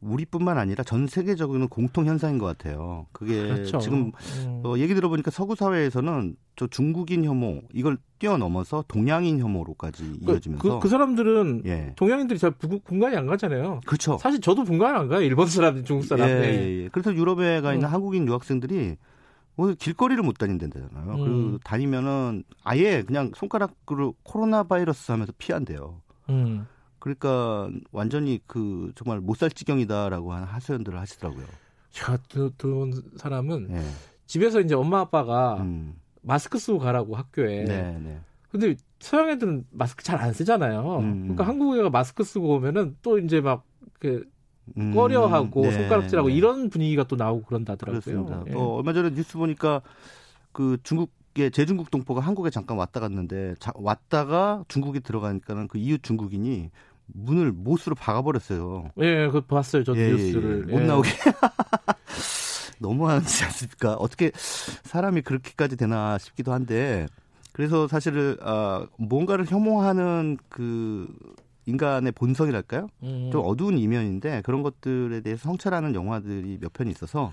우리뿐만 아니라 전 세계적으로는 공통 현상인 것 같아요. 그게 그렇죠. 지금 음. 어, 얘기 들어보니까 서구 사회에서는 저 중국인 혐오 이걸 뛰어넘어서 동양인 혐오로까지 그, 이어지면서 그, 그 사람들은 예. 동양인들이 잘 분간이 안 가잖아요. 그렇죠. 사실 저도 분간 안 가요. 일본 사람, 중국 사람. 예, 예, 예. 그래서 유럽에 가 있는 음. 한국인 유학생들이 뭐 길거리를 못 다닌다잖아요. 음. 그리고 다니면은 아예 그냥 손가락으로 코로나 바이러스 하면서 피한대요. 음. 그러니까 완전히 그 정말 못 살 지경이다라고 하는 하소연들을 하시더라고요. 제가 들어온 사람은 네. 집에서 이제 엄마 아빠가 음. 마스크 쓰고 가라고 학교에. 네, 네. 근데 서양 애들은 마스크 잘 안 쓰잖아요. 음. 그러니까 한국 애가 마스크 쓰고 오면은 또 이제 막그 음, 꺼려하고 네, 손가락질하고 네. 이런 분위기가 또 나오고 그런다더라고요. 예. 어, 얼마 전에 뉴스 보니까 그 중국의 제중국 동포가 한국에 잠깐 왔다 갔는데 자, 왔다가 중국에 들어가니까는 그 이웃 중국인이 문을 못으로 박아버렸어요. 예, 그 봤어요. 저 예, 뉴스를 예, 못 나오게. 너무하지 않습니까? 어떻게 사람이 그렇게까지 되나 싶기도 한데 그래서 사실은 아, 뭔가를 혐오하는 그 인간의 본성이랄까요? 음. 좀 어두운 이면인데 그런 것들에 대해서 성찰하는 영화들이 몇 편 있어서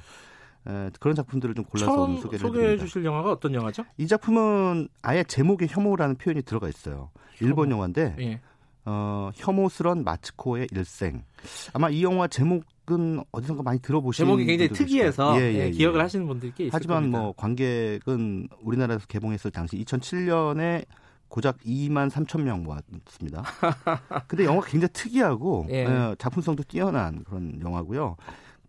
에, 그런 작품들을 좀 골라서 소개를 소개해 주실 영화가 어떤 영화죠? 이 작품은 아예 제목에 혐오라는 표현이 들어가 있어요. 혐오. 일본 영화인데 예. 어, 혐오스런 마츠코의 일생. 아마 이 영화 제목은 어디선가 많이 들어보신 제목이 굉장히 특이해서 예, 예, 예, 기억을 하시는 분들이 꽤 있을 하지만 겁니다. 뭐 관객은 우리나라에서 개봉했을 당시 2007년에 고작 2만 3천 명 모았습니다. 근데 영화가 굉장히 특이하고 예. 예. 작품성도 뛰어난 그런 영화고요.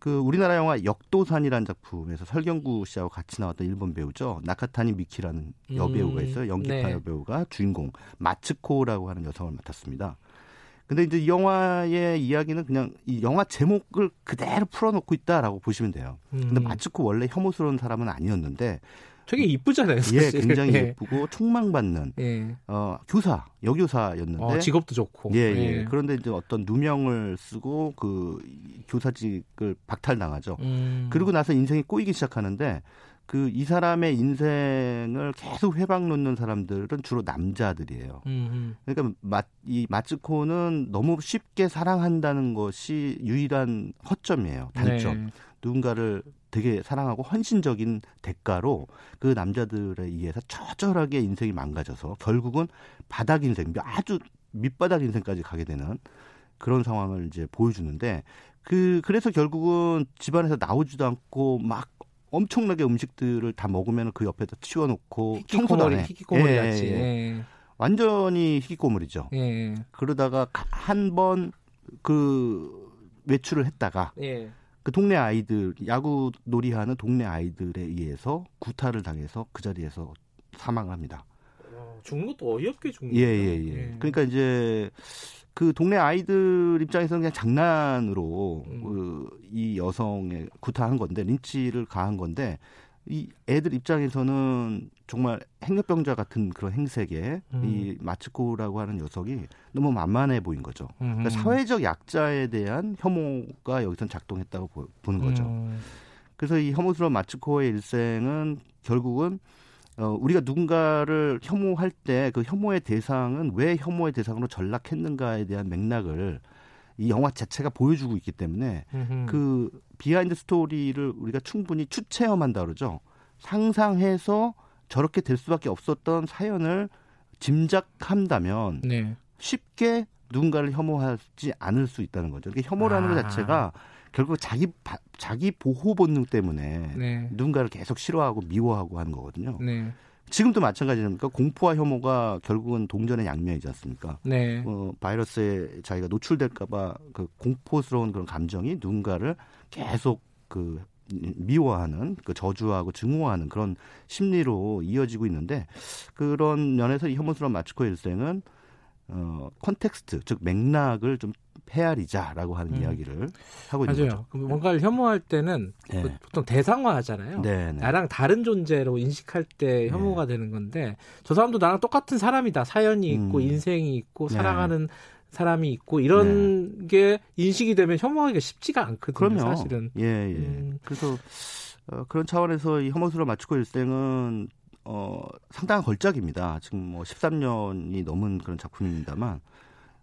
그 우리나라 영화 역도산이라는 작품에서 설경구 씨하고 같이 나왔던 일본 배우죠. 나카타니 미키라는 여배우가 음, 있어요. 연기파 네. 여배우가 주인공 마츠코라고 하는 여성을 맡았습니다. 근데 이제 이 영화의 이야기는 그냥 이 영화 제목을 그대로 풀어놓고 있다라고 보시면 돼요. 근데 음. 마츠코 원래 혐오스러운 사람은 아니었는데 되게 이쁘잖아요. 사실. 예, 굉장히 예. 쁘고 총망받는 예. 어, 교사, 여교사였는데 어, 직업도 좋고. 예, 예, 예. 그런데 이제 어떤 누명을 쓰고 그 교사직을 박탈당하죠. 음. 그리고 나서 인생이 꼬이기 시작하는데 그이 사람의 인생을 계속 회방 놓는 사람들은 주로 남자들이에요. 음흠. 그러니까 마, 이 마츠코는 너무 쉽게 사랑한다는 것이 유일한 허점이에요. 단점. 네. 누군가를 되게 사랑하고 헌신적인 대가로 그 남자들에 의해서 처절하게 인생이 망가져서 결국은 바닥 인생, 아주 밑바닥 인생까지 가게 되는 그런 상황을 이제 보여주는데 그 그래서 결국은 집안에서 나오지도 않고 막 엄청나게 음식들을 다 먹으면 그 옆에다 치워놓고 청소도 안 해. 히키코모리 예, 같이. 예, 예. 완전히 히키코모리죠. 예. 그러다가 한 번 그 외출을 했다가 예. 그 동네 아이들 야구 놀이하는 동네 아이들에 의해서 구타를 당해서 그 자리에서 사망을 합니다. 어, 죽는 것도 어이없게 죽는 거예요. 예, 예, 예, 예. 그러니까 이제 그 동네 아이들 입장에서는 그냥 장난으로 음. 그 이 여성의 구타한 건데 린치를 가한 건데 이 애들 입장에서는 정말 행렬병자 같은 그런 행색에 음. 이 마츠코라고 하는 녀석이 너무 만만해 보인 거죠. 그러니까 사회적 약자에 대한 혐오가 여기선 작동했다고 보, 는 거죠. 음. 그래서 이 혐오스러운 마츠코의 일생은 결국은 어, 우리가 누군가를 혐오할 때 그 혐오의 대상은 왜 혐오의 대상으로 전락했는가에 대한 맥락을 이 영화 자체가 보여주고 있기 때문에 음흠. 그 behind story를 우리가 충분히 추체험한다 그러죠. 상상해서 저렇게 될 수밖에 없었던 사연을 짐작한다면 네. 쉽게 누군가를 혐오하지 않을 수 있다는 거죠. 그러니까 혐오라는 아. 것 자체가 결국 자기 자기 보호 본능 때문에 네. 누군가를 계속 싫어하고 미워하고 하는 거거든요. 네. 지금도 마찬가지입니까? 공포와 혐오가 결국은 동전의 양면이지 않습니까? 네. 어, 바이러스에 자기가 노출될까봐 그 공포스러운 그런 감정이 누군가를 계속 그 미워하는 그 저주하고 증오하는 그런 심리로 이어지고 있는데 그런 면에서 이 혐오스러운 마츠코 일생은 어 context 즉 맥락을 좀 헤아리자라고 하는 음. 이야기를 하고 있는 맞아요. 거죠. 뭔가를 혐오할 때는 네. 그 보통 대상화하잖아요. 네, 네. 나랑 다른 존재로 인식할 때 네. 혐오가 되는 건데 저 사람도 나랑 똑같은 사람이다. 사연이 있고 음. 인생이 있고 네. 사랑하는 사람이 있고 이런 네. 게 인식이 되면 혐오하기가 쉽지가 않거든요. 그럼요. 사실은. 예, 예. 음. 그래서 어, 그런 차원에서 이 혐오스러운 맞추고 일생은 어, 상당한 걸작입니다. 지금 뭐 13년이 넘은 그런 작품입니다만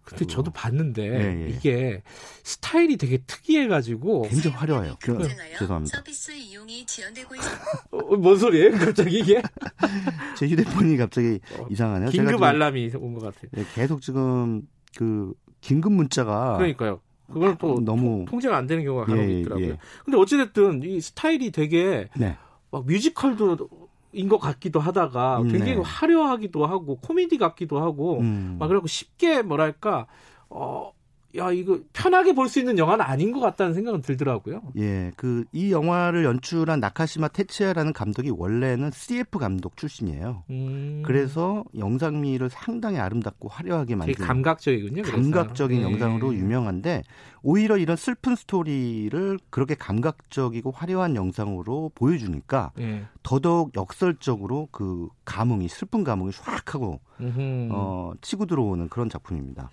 근데 저도 봤는데 예, 예. 이게 스타일이 되게 특이해가지고 굉장히 화려해요. 그, 죄송합니다. 서비스 이용이 지연되고 있어. 어, 뭔 소리예요? 갑자기 이게? 제 휴대폰이 갑자기 어, 이상하네요. 긴급 알람이 온 것 같아요. 예, 계속 지금 그 긴급 문자가 그러니까요. 그걸 또 너무 통제가 안 되는 경우가 간혹 예, 있더라고요. 예. 근데 어찌됐든 이 스타일이 되게 네. 막 뮤지컬도 인것 같기도 하다가 음, 굉장히 네. 화려하기도 하고 코미디 같기도 하고 음. 막 그리고 쉽게 뭐랄까 어 야 이거 편하게 볼 수 있는 영화는 아닌 것 같다는 생각은 들더라고요. 예, 그 이 영화를 연출한 나카시마 테츠야라는 감독이 원래는 CF 감독 출신이에요. 음. 그래서 영상미를 상당히 아름답고 화려하게 만든 감각적이군요. 감각적인 네. 영상으로 유명한데 오히려 이런 슬픈 스토리를 그렇게 감각적이고 화려한 영상으로 보여주니까 네. 더더욱 역설적으로 그 감흥이 슬픈 감흥이 쫙 하고 어, 치고 들어오는 그런 작품입니다.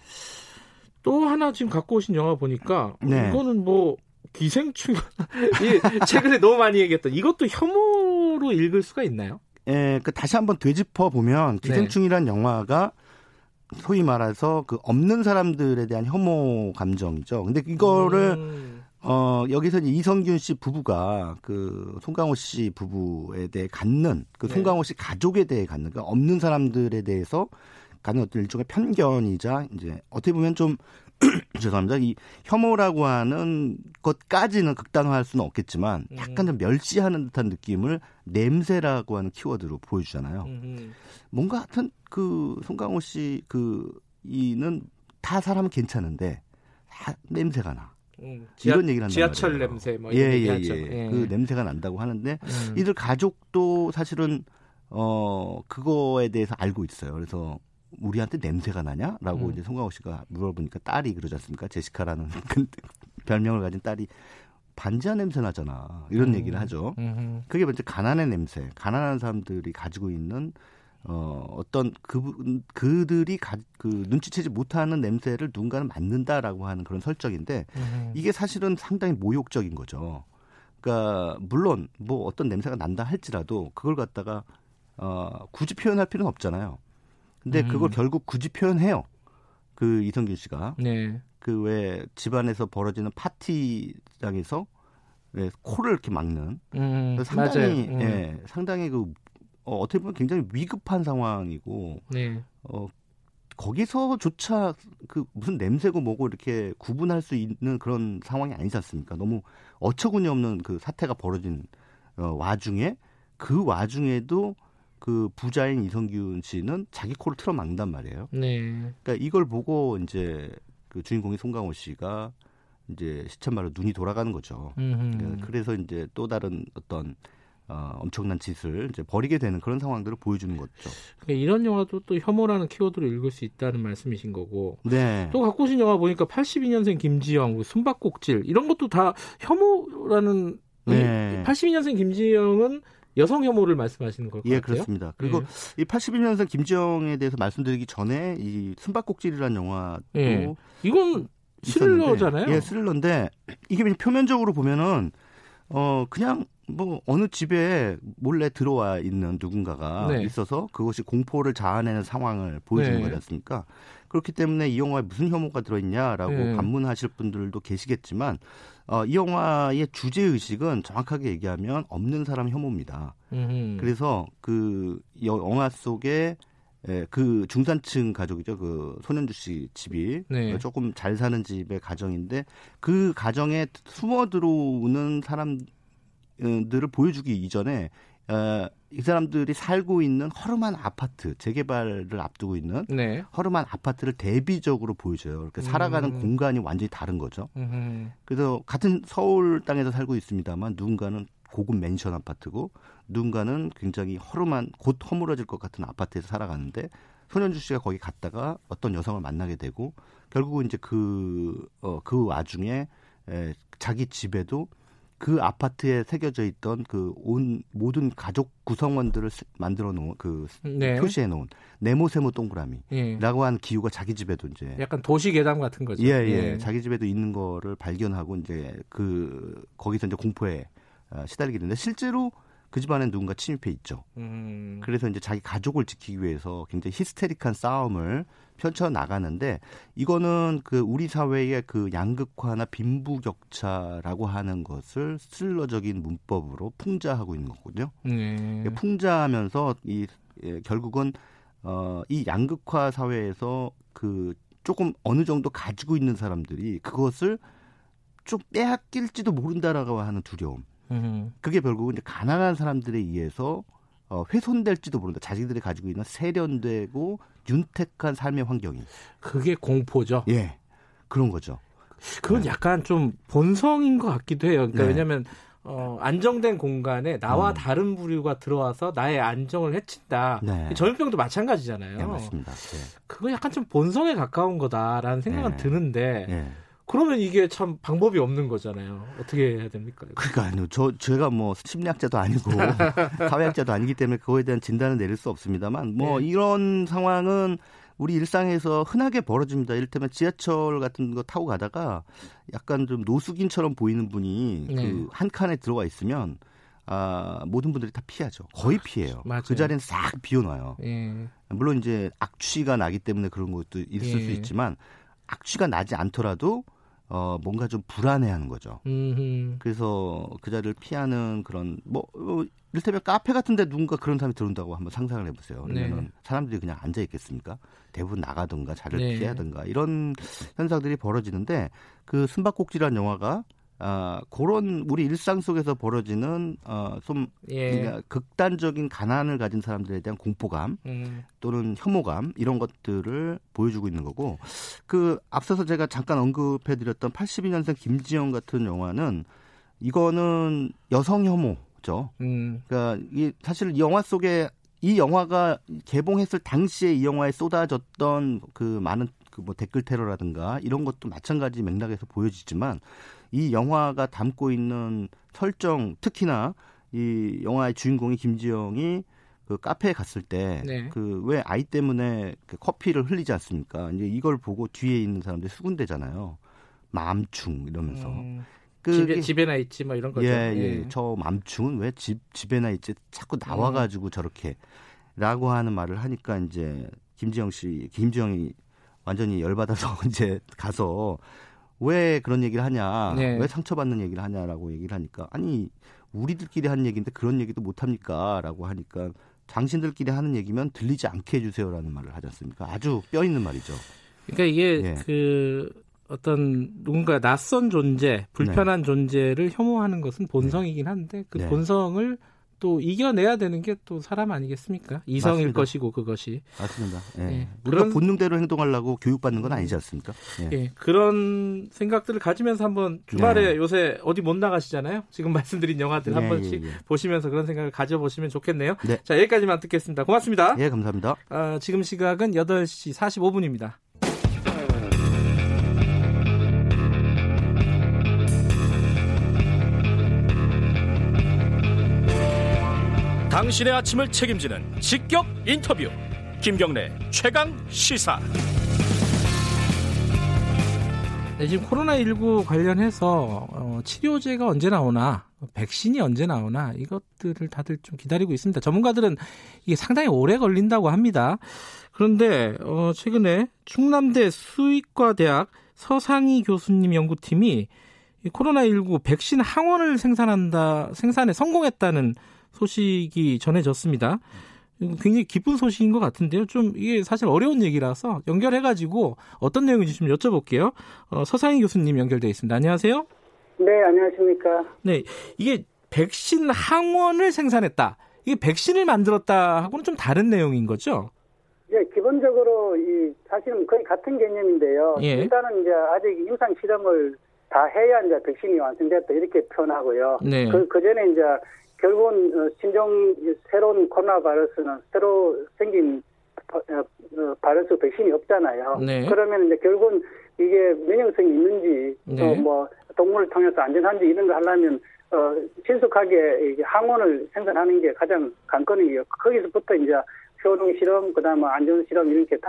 또 하나 지금 갖고 오신 영화 보니까 네. 이거는 뭐 기생충 이 최근에 너무 많이 얘기했던 이것도 혐오로 읽을 수가 있나요? 예, 그 다시 한번 되짚어 보면 네. 기생충이란 네. 영화가 소위 말해서 그 없는 사람들에 대한 혐오 감정이죠. 근데 이거를 음. 어 여기서 이성균 씨 부부가 그 송강호 씨 부부에 대해 갖는 그 네. 송강호 씨 가족에 대해 갖는 그 없는 사람들에 대해서 가는 어떤 일종의 편견이자 이제 어떻게 보면 좀 죄송합니다. 이 혐오라고 하는 것까지는 극단화할 수는 없겠지만 음. 약간 좀 멸시하는 듯한 느낌을 냄새라고 하는 키워드로 보여주잖아요. 음. 뭔가 하여튼 그 송강호 씨 그 이는 다 사람은 괜찮은데 다 냄새가 나. 음, 지하, 이런 얘기를 한단 지하철 말이에요. 냄새 뭐 이런 예, 예, 예. 예. 그 냄새가 난다고 하는데 음. 이들 가족도 사실은 어 그거에 대해서 알고 있어요. 그래서 우리한테 냄새가 나냐라고 음. 이제 송강호 씨가 물어보니까 딸이 그러지 않습니까? 제시카라는 그 별명을 가진 딸이 반지하 냄새 나잖아. 이런 음. 얘기를 하죠. 음. 그게 먼저 가난의 냄새. 가난한 사람들이 가지고 있는 어, 어떤 그, 그들이 가, 그 눈치채지 못하는 냄새를 누군가는 맡는다라고 하는 그런 설정인데 음. 이게 사실은 상당히 모욕적인 거죠. 그러니까 물론 뭐 어떤 냄새가 난다 할지라도 그걸 갖다가 어, 굳이 표현할 필요는 없잖아요. 근데 음. 그걸 결국 굳이 표현해요. 그 이성균 씨가. 네. 그 왜 집안에서 벌어지는 파티장에서 왜 코를 이렇게 막는. 음, 상당히 음. 예, 상당히 그 어, 어떻게 보면 굉장히 위급한 상황이고. 네. 어 거기서조차 그 무슨 냄새고 뭐고 이렇게 구분할 수 있는 그런 상황이 아니지 않습니까? 너무 어처구니 없는 그 사태가 벌어진 어, 와중에 그 와중에도 그 부자인 이성균 씨는 자기 코를 틀어 막는단 말이에요. 네. 그러니까 이걸 보고 이제 그 주인공이 송강호 씨가 이제 시쳇말로 눈이 돌아가는 거죠. 음흠. 네, 그래서 이제 또 다른 어떤 어, 엄청난 짓을 이제 벌이게 되는 그런 상황들을 보여주는 거죠. 그러니까 이런 영화도 또 혐오라는 키워드로 읽을 수 있다는 말씀이신 거고. 네. 또 갖고 오신 영화 보니까 82년생 김지영, 숨바꼭질 이런 것도 다 혐오라는. 네. 82년생 김지영은 여성 혐오를 말씀하시는 걸까요? 예, 그렇습니다. 그리고 예. 이 81년생 김지영에 대해서 말씀드리기 전에 이 숨바꼭질이라는 영화도 예. 이건 스릴러잖아요. 예, 스릴러인데 이게 표면적으로 보면은 어 그냥 뭐 어느 집에 몰래 들어와 있는 누군가가 네. 있어서 그것이 공포를 자아내는 상황을 보여주는 네. 거지 않습니까? 그렇기 때문에 이 영화에 무슨 혐오가 들어있냐라고 네. 반문하실 분들도 계시겠지만 어, 이 영화의 주제 의식은 정확하게 얘기하면 없는 사람 혐오입니다. 음흠. 그래서 그 영화 속에 예, 그 중산층 가족이죠. 그 손현주 씨 집이 네. 조금 잘 사는 집의 가정인데 그 가정에 숨어 들어오는 사람들을 보여주기 이전에 어, 이 사람들이 살고 있는 허름한 아파트 재개발을 앞두고 있는 네. 허름한 아파트를 대비적으로 보여줘요. 이렇게 살아가는 음. 공간이 완전히 다른 거죠. 음흠. 그래서 같은 서울 땅에서 살고 있습니다만 누군가는 고급 맨션 아파트고 누군가는 굉장히 허름한 곧 허물어질 것 같은 아파트에서 살아가는데 손현주 씨가 거기 갔다가 어떤 여성을 만나게 되고 결국은 이제 그, 어, 그 와중에 에, 자기 집에도 그 아파트에 새겨져 있던 그 온 모든 가족 구성원들을 만들어 놓은 그 네. 표시해 놓은 네모세모 동그라미라고 예. 하는 기후가 자기 집에도 이제 약간 도시 계담 같은 거죠. 예, 예, 예. 자기 집에도 있는 거를 발견하고 이제 그 거기서 이제 공포에 어, 시달리게 되는데 실제로 그 집안에 누군가 침입해 있죠. 음. 그래서 이제 자기 가족을 지키기 위해서 굉장히 히스테릭한 싸움을 펼쳐 나가는데 이거는 그 우리 사회의 그 양극화나 빈부격차라고 하는 것을 슬러적인 문법으로 풍자하고 있는 거거든요. 네. 풍자하면서 이 예, 결국은 어, 이 양극화 사회에서 그 조금 어느 정도 가지고 있는 사람들이 그것을 좀 빼앗길지도 모른다라고 하는 두려움. 그게 결국은 이제 가난한 사람들에 의해서 어, 훼손될지도 모른다. 자신들이 가지고 있는 세련되고 윤택한 삶의 환경이. 그게 공포죠. 예. 그런 거죠. 그건 네. 약간 좀 본성인 것 같기도 해요. 그러니까 네. 왜냐하면 어, 안정된 공간에 나와 음. 다른 부류가 들어와서 나의 안정을 해친다. 네. 전염병도 마찬가지잖아요. 네, 맞습니다. 네. 그거 약간 좀 본성에 가까운 거다라는 생각은 네. 드는데 네. 그러면 이게 참 방법이 없는 거잖아요. 어떻게 해야 됩니까? 그러니까 저 제가 뭐 심리학자도 아니고 사회학자도 아니기 때문에 그거에 대한 진단을 내릴 수 없습니다만 뭐 네. 이런 상황은 우리 일상에서 흔하게 벌어집니다. 이를테면 지하철 같은 거 타고 가다가 약간 좀 노숙인처럼 보이는 분이 네. 그한 칸에 들어와 있으면 아, 모든 분들이 다 피하죠. 거의 아, 피해요. 맞아요. 그 자리는 싹 비워놔요. 예. 물론 이제 악취가 나기 때문에 그런 것도 있을 예. 수 있지만 악취가 나지 않더라도 어, 뭔가 좀 불안해하는 거죠. 음흠. 그래서 그 자리를 피하는 그런 뭐 어, 이를테면 카페 같은데 누군가 그런 사람이 들어온다고 한번 상상을 해보세요. 그러면 네. 사람들이 그냥 앉아 있겠습니까? 대부분 나가든가 자리를 네. 피하든가 이런 현상들이 벌어지는데 그 숨바꼭질한 영화가 아, 그런 우리 일상 속에서 벌어지는 어, 좀 예. 그러니까 극단적인 가난을 가진 사람들에 대한 공포감 음. 또는 혐오감 이런 것들을 보여주고 있는 거고 그 앞서서 제가 잠깐 언급해드렸던 82년생 김지영 같은 영화는 이거는 여성 혐오죠. 음. 그러니까 이 사실 영화 속에 이 영화가 개봉했을 당시에 이 영화에 쏟아졌던 그 많은 그 뭐 댓글 테러라든가 이런 것도 마찬가지 맥락에서 보여지지만 이 영화가 담고 있는 설정 특히나 이 영화의 주인공이 김지영이 그 카페에 갔을 때 그왜 네. 아이 때문에 그 커피를 흘리지 않습니까? 이제 이걸 보고 뒤에 있는 사람들이 수군대잖아요. 맘충 이러면서. 음. 그 집에, 집에나 있지 뭐 이런 거죠. 예, 예. 예. 저 맘충은 왜 집 집에나 있지 자꾸 나와 가지고 음. 저렇게라고 하는 말을 하니까 이제 김지영 씨 김지영이 완전히 열받아서 이제 가서 왜 그런 얘기를 하냐, 네. 왜 상처받는 얘기를 하냐라고 얘기를 하니까 아니 우리들끼리 하는 얘기인데 그런 얘기도 못 합니까라고 하니까 당신들끼리 하는 얘기면 들리지 않게 해주세요라는 말을 하지 않습니까? 아주 뼈 있는 말이죠. 그러니까 이게 예. 그 어떤 누군가 낯선 존재, 불편한 네. 존재를 혐오하는 것은 본성이긴 한데 그 네. 본성을 또 이겨내야 되는 게 또 사람 아니겠습니까? 이성일 맞습니다. 것이고 그것이 맞습니다. 예. 예. 우리가 그런 본능대로 행동하려고 교육받는 건 아니지 않습니까? 예. 예. 그런 생각들을 가지면서 한번 주말에 네. 요새 어디 못 나가시잖아요. 지금 말씀드린 영화들 한 예, 번씩 예, 예. 보시면서 그런 생각을 가져보시면 좋겠네요. 네. 자 여기까지만 듣겠습니다. 고맙습니다. 예, 감사합니다. 어, 지금 시각은 8시 45분입니다. 당신의 아침을 책임지는 직격 인터뷰 김경래 최강 시사 네, 지금 코로나19 관련해서 어, 치료제가 언제 나오나 백신이 언제 나오나 이것들을 다들 좀 기다리고 있습니다. 전문가들은 이게 상당히 오래 걸린다고 합니다. 그런데 어, 최근에 충남대 수의과 대학 서상희 교수님 연구팀이 코로나19 백신 항원을 생산한다 생산에 성공했다는 소식이 전해졌습니다. 굉장히 기쁜 소식인 것 같은데요. 좀 이게 사실 어려운 얘기라서 연결해가지고 어떤 내용인지 좀 여쭤볼게요. 어, 서상희 교수님 연결돼 있습니다. 안녕하세요. 네, 안녕하십니까. 네, 이게 백신 항원을 생산했다. 이게 백신을 만들었다 하고는 좀 다른 내용인 거죠? 예, 기본적으로 이 사실은 거의 같은 개념인데요. 예. 일단은 이제 아직 임상 실험을 다 해야 이제 백신이 완성됐다 이렇게 표현하고요. 네. 그, 그 전에 이제 결국은 어, 신종 새로운 코로나 바이러스는 새로 생긴 어, 어, 바이러스 백신이 없잖아요. 네. 그러면 이제 결국은 이게 면역성이 있는지 네. 또뭐 동물을 통해서 안전한지 이런 걸 하려면 어, 신속하게 항원을 생산하는 게 가장 관건이에요. 거기서부터 이제 효능 실험, 그다음에 안전 실험 이런 게 다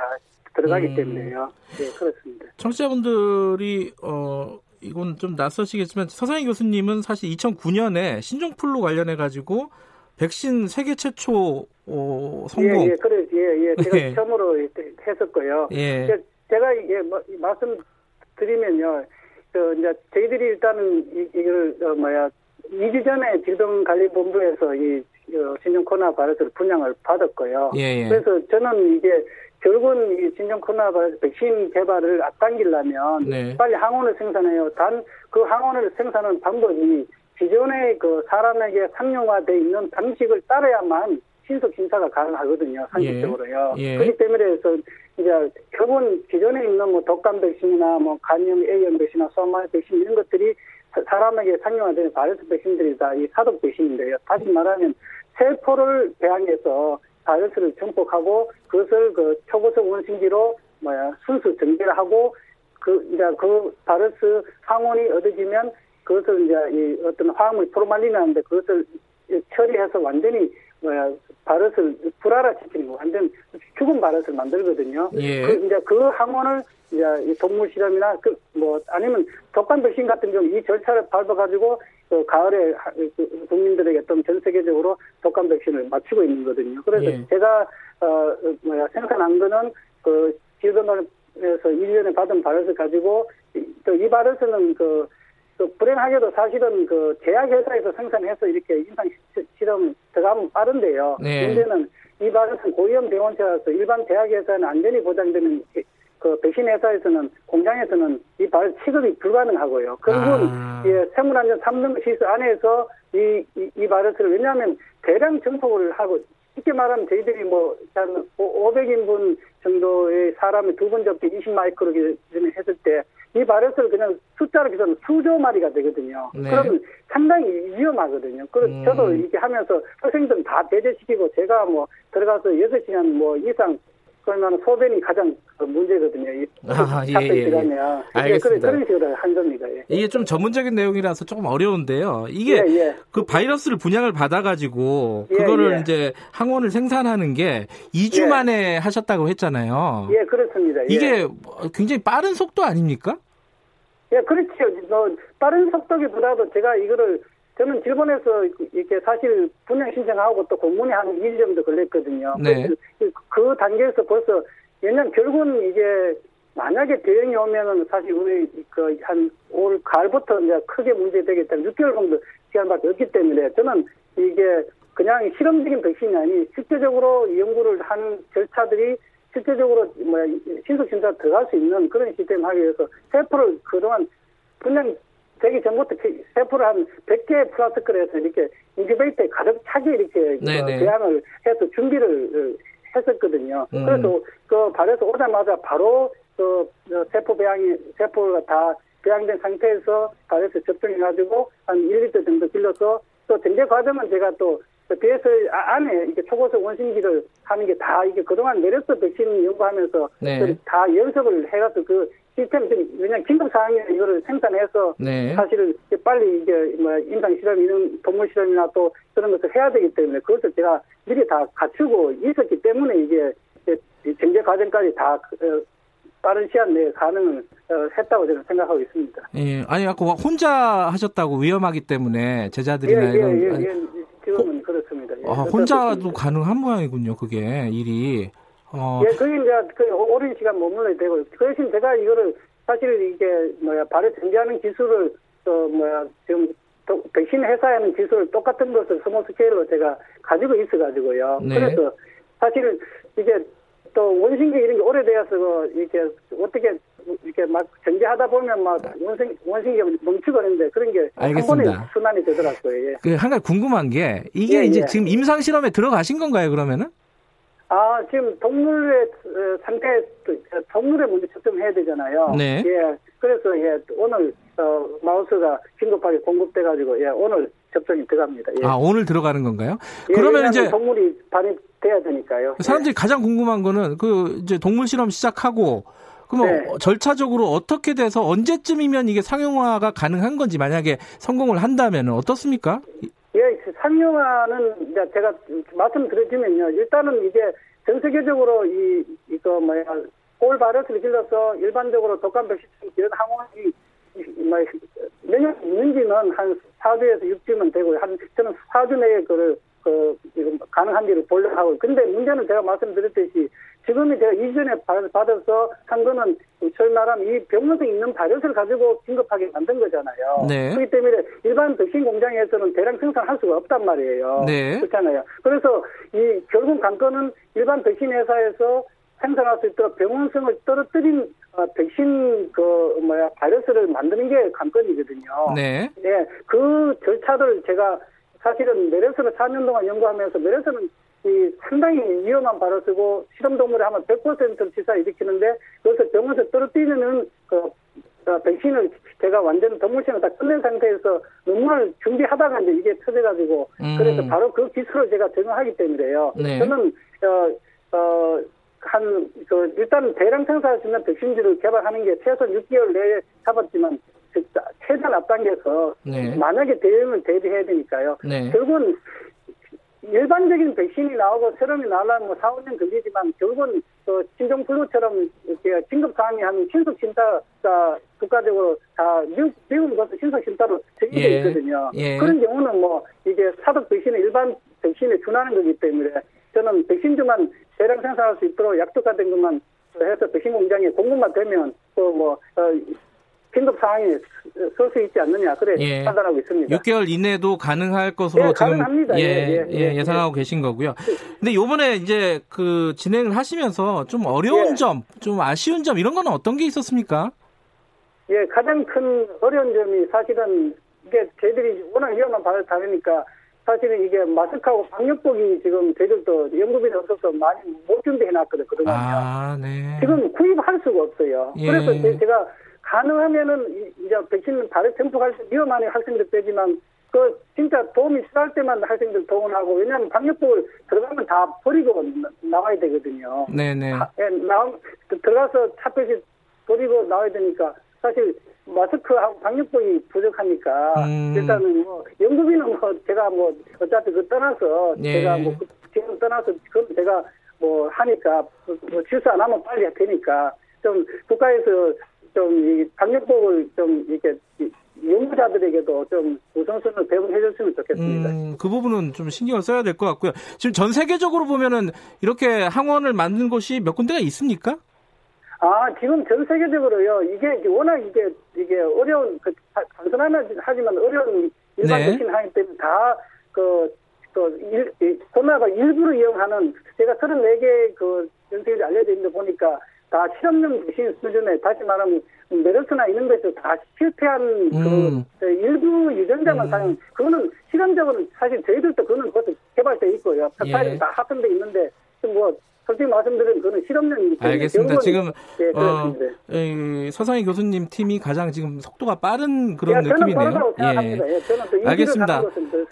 들어가기 음. 때문에요. 네, 그렇습니다. 청취자분들이 어 이건 좀 낯서시겠지만 서상희 교수님은 사실 2009년에 신종플루 관련해 가지고 백신 세계 최초 어, 성공. 예, 예, 그래, 예, 예, 제가 예. 처음으로 했었고요. 예. 제가 이게 뭐, 말씀드리면요, 그 이제 저희들이 일단은 이, 이걸 어, 뭐야 2주 전에 질병관리본부에서 이 어, 신종 코로나 바이러스를 분양을 받았고요. 예, 예. 그래서 저는 이게 결국은 이 신종 코로나 바이러스 백신 개발을 앞당기려면 네. 빨리 항원을 생산해요. 단 그 항원을 생산하는 방법이 기존의 그 사람에게 상용화돼 있는 방식을 따라야만 신속 심사가 가능하거든요. 상식적으로요. 예. 예. 그렇기 때문에 해서 이제 결국은 기존에 있는 뭐 독감 백신이나 뭐 간염 A형 백신이나 소아마 백신 이런 것들이 사람에게 상용화되는 바이러스 백신들이 다 이 사독 백신인데요. 다시 말하면 세포를 배양해서 바이러스를 정복하고 그것을 그 초고속 원심기로 뭐야 순수 정제를 하고 그 이제 그 바이러스 항원이 얻어지면 그것을 이제 이 어떤 화학물 포르말린이라는데 그것을 처리해서 완전히 뭐야 바이러스를 불알아시키는 거 완전 죽은 바이러스를 만들거든요. 예. 그 이제 그 항원을 이제 동물 실험이나 그 뭐 아니면 독감 백신 같은 경우 이 절차를 밟아 가지고 그 가을에 그 국민들에게 좀전 세계적으로 독감 백신을 맞추고 있는 거거든요. 그래서 예. 제가 어 뭐야 생산한 거는 그 지도원에서 1년에 받은 바이러스 가지고 또 이 바이러스는 그, 그 불행하게도 사실은 그 제약회사에서 생산해서 이렇게 임상 실험 들어가면 빠른데요. 네. 문제는 이 바이러스는 고위험 병원체라서 일반 제약회사는 안전이 보장되는 그 백신 회사에서는 공장에서는 이 발 취급이 불가능하고요. 결국은 아. 예, 생물안전 3등 시스 안에서 이, 이, 이 바이러스를 왜냐하면 대량 증폭을 하고 쉽게 말하면 저희들이 뭐한 500인분 정도의 사람이 두번 접기 20 마이크로 했을 때 이 바이러스를 그냥 숫자로 계산 수조 마리가 되거든요. 네. 그러면 상당히 위험하거든요. 그래서 음. 저도 이렇게 하면서 학생들 다 배제시키고 제가 뭐 들어가서 6시간 뭐 이상 그러면 소변이 가장 문제거든요. 아, 예, 예, 예. 알겠습니다. 그런 식으로 한 겁니다. 예. 이게 좀 전문적인 내용이라서 조금 어려운데요. 이게 예, 예. 그 바이러스를 분양을 받아가지고 예, 그거를 이제 항원을 생산하는 게 2주 만에 하셨다고 했잖아요. 예, 그렇습니다. 이게 굉장히 빠른 속도 아닙니까? 예, 그렇죠. 뭐 빠른 속도기보다도 제가 이거를 저는 일본에서 이렇게 사실 분양 신청하고 또 공문이 한 2일 정도 걸렸거든요. 네. 그, 그 단계에서 벌써 왜냐면 결국은 이게 만약에 대유행이 오면은 사실 우리 그 한 올 가을부터 이제 크게 문제되겠다. 6개월 정도 시간밖에 없기 때문에 저는 이게 그냥 실험적인 백신이 아니 실제적으로 연구를 하는 절차들이 실제적으로 뭐 신속 심사 들어갈 수 있는 그런 시스템 하기 위해서 세포를 그동안 분양 되기 전부터 세포를 한 100개 플라스크를 해서 이렇게 인큐베이터에 가득 차게 이렇게 배양을 해서 준비를 했었거든요. 음. 그래서 그 발에서 오자마자 바로 그 세포 배양이 세포가 다 배양된 상태에서 발에서 접종해 가지고 한 1리터 정도 길러서 또 전제 과정은 제가 또 BS 아, 안에 이게 초고속 원심기를 하는 게 다 이게 그동안 메르스 백신 연구하면서 네. 다 연습을 해가지고 그 시스템 왜냐 긴급 상황에 이거를 생산해서 네. 사실 빨리 이게 뭐 임상 실험 이런 동물 실험이나 또 그런 것을 해야 되기 때문에 그것을 제가 미리 다 갖추고 있었기 때문에 이게 정제 과정까지 다 어, 빠른 시간 내에 가능을 어, 했다고 저는 생각하고 있습니다. 예, 아니 아까 혼자 하셨다고 위험하기 때문에 제자들이나 예, 예, 이런 예, 예, 지금은 호, 그렇습니다. 예, 아, 혼자도 가능한 모양이군요, 그게 일이. 어. 예, 그게 이제 그 오랜 시간 머물러야 되고 그 대신 제가 이거를 사실 이게 뭐야 발을 정제하는 기술을 또 뭐야 지금 또 백신 회사에는 기술을 똑같은 것을 small scale로 제가 가지고 있어가지고요. 네. 그래서 사실 이게 또 원심기 이런 게 오래되어서 이렇게 어떻게 이렇게 막 전개하다 보면 막 원심 원심기가 멈추거든데 그런 게 한 번에 순환이 되더라고요. 예. 그 한 가지 궁금한 게 이게 예, 이제 예. 지금 임상 실험에 들어가신 건가요 그러면은? 아, 지금 동물의 어, 상태, 동물에 먼저 측정해야 되잖아요. 네. 예. 그래서, 예, 오늘, 어, 마우스가 긴급하게 공급돼가지고, 예, 오늘 접종이 들어갑니다. 예. 아, 오늘 들어가는 건가요? 예, 그러면 이제. 동물이 반입돼야 되니까요. 사람들이 예. 가장 궁금한 거는 그, 이제 동물 실험 시작하고, 그럼 네. 절차적으로 어떻게 돼서 언제쯤이면 이게 상용화가 가능한 건지 만약에 성공을 한다면 어떻습니까? 예, 상용화는 제가 말씀드리면요. 일단은 이게 전 세계적으로 이 이거 뭐야 꼴 바이러스를 길러서 일반적으로 독감 백신 이런 항원이 뭐몇년 있는지는 한 4주에서 6주면 되고 한 저는 4주 내에 그를 그 가능한지를 보려고 하고 근데 문제는 제가 말씀드렸듯이 지금이 제가 이전에 받아서 한 거는 소위 말하면 이 병원에 있는 바이러스를 가지고 긴급하게 만든 거잖아요. 네. 그렇기 때문에 일반 백신 공장에서는 대량 생산할 수가 없단 말이에요. 네. 그렇잖아요. 그래서 이 결국 관건은 일반 백신 회사에서 생산할 수 있도록 병원성을 떨어뜨린 어, 백신 그 뭐야 바이러스를 만드는 게 관건이거든요. 네. 네. 그 절차를 제가 사실은 메르스를 4년 동안 연구하면서 메르스는 이 상당히 위험한 발을 쓰고 실험 동물에 하면 100% 치사 일으키는데 그것을 병원에서 떨어뜨리는 그 어, 백신을 제가 완전 동물실을 다 끝낸 상태에서 논문을 준비하다가 이제 이게 터져가지고 음. 그래서 바로 그 기술을 제가 적용하기 때문에요. 네. 저는 어, 어, 한, 그, 일단 대량 생산할 수 있는 백신지를 개발하는 게 최소 6개월 내에 잡았지만, 최단 앞당겨서, 네. 만약에 대응을 대비해야 되니까요. 네. 결국은 일반적인 백신이 나오고 세럼이 나오려면 뭐 4, 5년 걸리지만 결국은 또 신종 플루처럼 이렇게 긴급 상황이 하면 신속 심사가 국가적으로 다 미국, 미국 것도 신속 심사로 적용되어 예. 있거든요. 예. 그런 경우는 뭐 이게 사독 백신은 일반 백신에 준하는 거기 때문에 저는 백신주만 대량 생산할 수 있도록 약속화된 것만 해서 백신 공장에 공급만 되면 또뭐 어, 긴급 상황이 설수 있지 않느냐 그래 예. 판단하고 있습니다. 6개월 이내도 가능할 것으로 예, 지금 가능합니다. 예, 예, 예, 예 상하고 계신 거고요. 근데 요번에 이제 그 진행을 하시면서 좀 어려운 점, 좀 아쉬운 점 이런 거는 어떤 게 있었습니까? 예, 가장 큰 어려운 점이 사실은 이게 저희들이 워낙 위험한 발을 다니니까 사실은 이게 마스크하고 방역복이 지금 저희들도 연구비는 없어서 많이 못 준비해놨거든요. 아, 네. 지금 구입할 수가 없어요. 예. 그래서 제가 가능하면은 이제 백신 발효 tem포할 때 위험한 학생들 빼지만 그 진짜 도움이 필요할 때만 학생들 동원하고 왜냐하면 방역복을 들어가면 다 버리고 나와야 되거든요. 네네. 예, 나 들어가서 차표시 버리고 나와야 되니까 사실 마스크하고 방역복이 부족하니까 음. 일단은 뭐 연구비는 뭐 제가 뭐 어차피 그 떠나서 예. 제가 뭐그 지금 떠나서 그 제가 뭐 하니까 뭐 실수 안 하면 빨리 할 테니까 좀 국가에서 좀 이 방역법을 좀 이렇게 연구자들에게도 좀 우선순위를 배분해 줬으면 좋겠습니다. 음, 그 부분은 좀 신경을 써야 될 것 같고요. 지금 전 세계적으로 보면은 이렇게 항원을 만든 곳이 몇 군데가 있습니까? 아, 지금 전 세계적으로요. 이게 워낙 이게 이게 어려운 그 단순하면 하지만 어려운 일반 네. 하기 때문에 다그 그, 일, 코로나가 일부러 이용하는 제가 34개 그 연세들이 알려져 있는데 보니까 다 실험용 백신 수준에 다시 말하면 메르스나 이런 것에서 다 실패한 그 음. 그 일부 유전자만 음. 사용 그거는 실험적으로는 사실 저희들도 그거는 그것도 개발돼 있고요. 예. 다 합성돼 있는데 뭐 솔직히 말씀드리면 그거는 실험용이기 때문에 알겠습니다. 지금 네, 어, 서상희 교수님 팀이 가장 지금 속도가 빠른 그런 예, 느낌이네요. 예. 예 알겠습니다.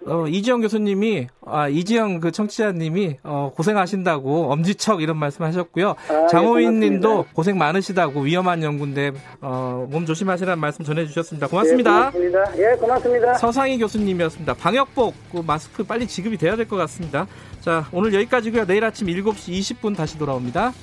어, 이지영 교수님이 아, 이지영 그 청취자님이 어, 고생하신다고 엄지척 이런 말씀하셨고요. 아, 예, 장호민 님도 고생 많으시다고 위험한 연구인데 어, 몸 조심하시라는 말씀 전해주셨습니다. 고맙습니다. 예, 고맙습니다. 예, 고맙습니다. 서상희 교수님이었습니다. 방역복 그 마스크 빨리 지급이 돼야 될 것 같습니다. 자, 오늘 여기까지고요. 내일 아침 7시 20분 다시 돌아옵니다.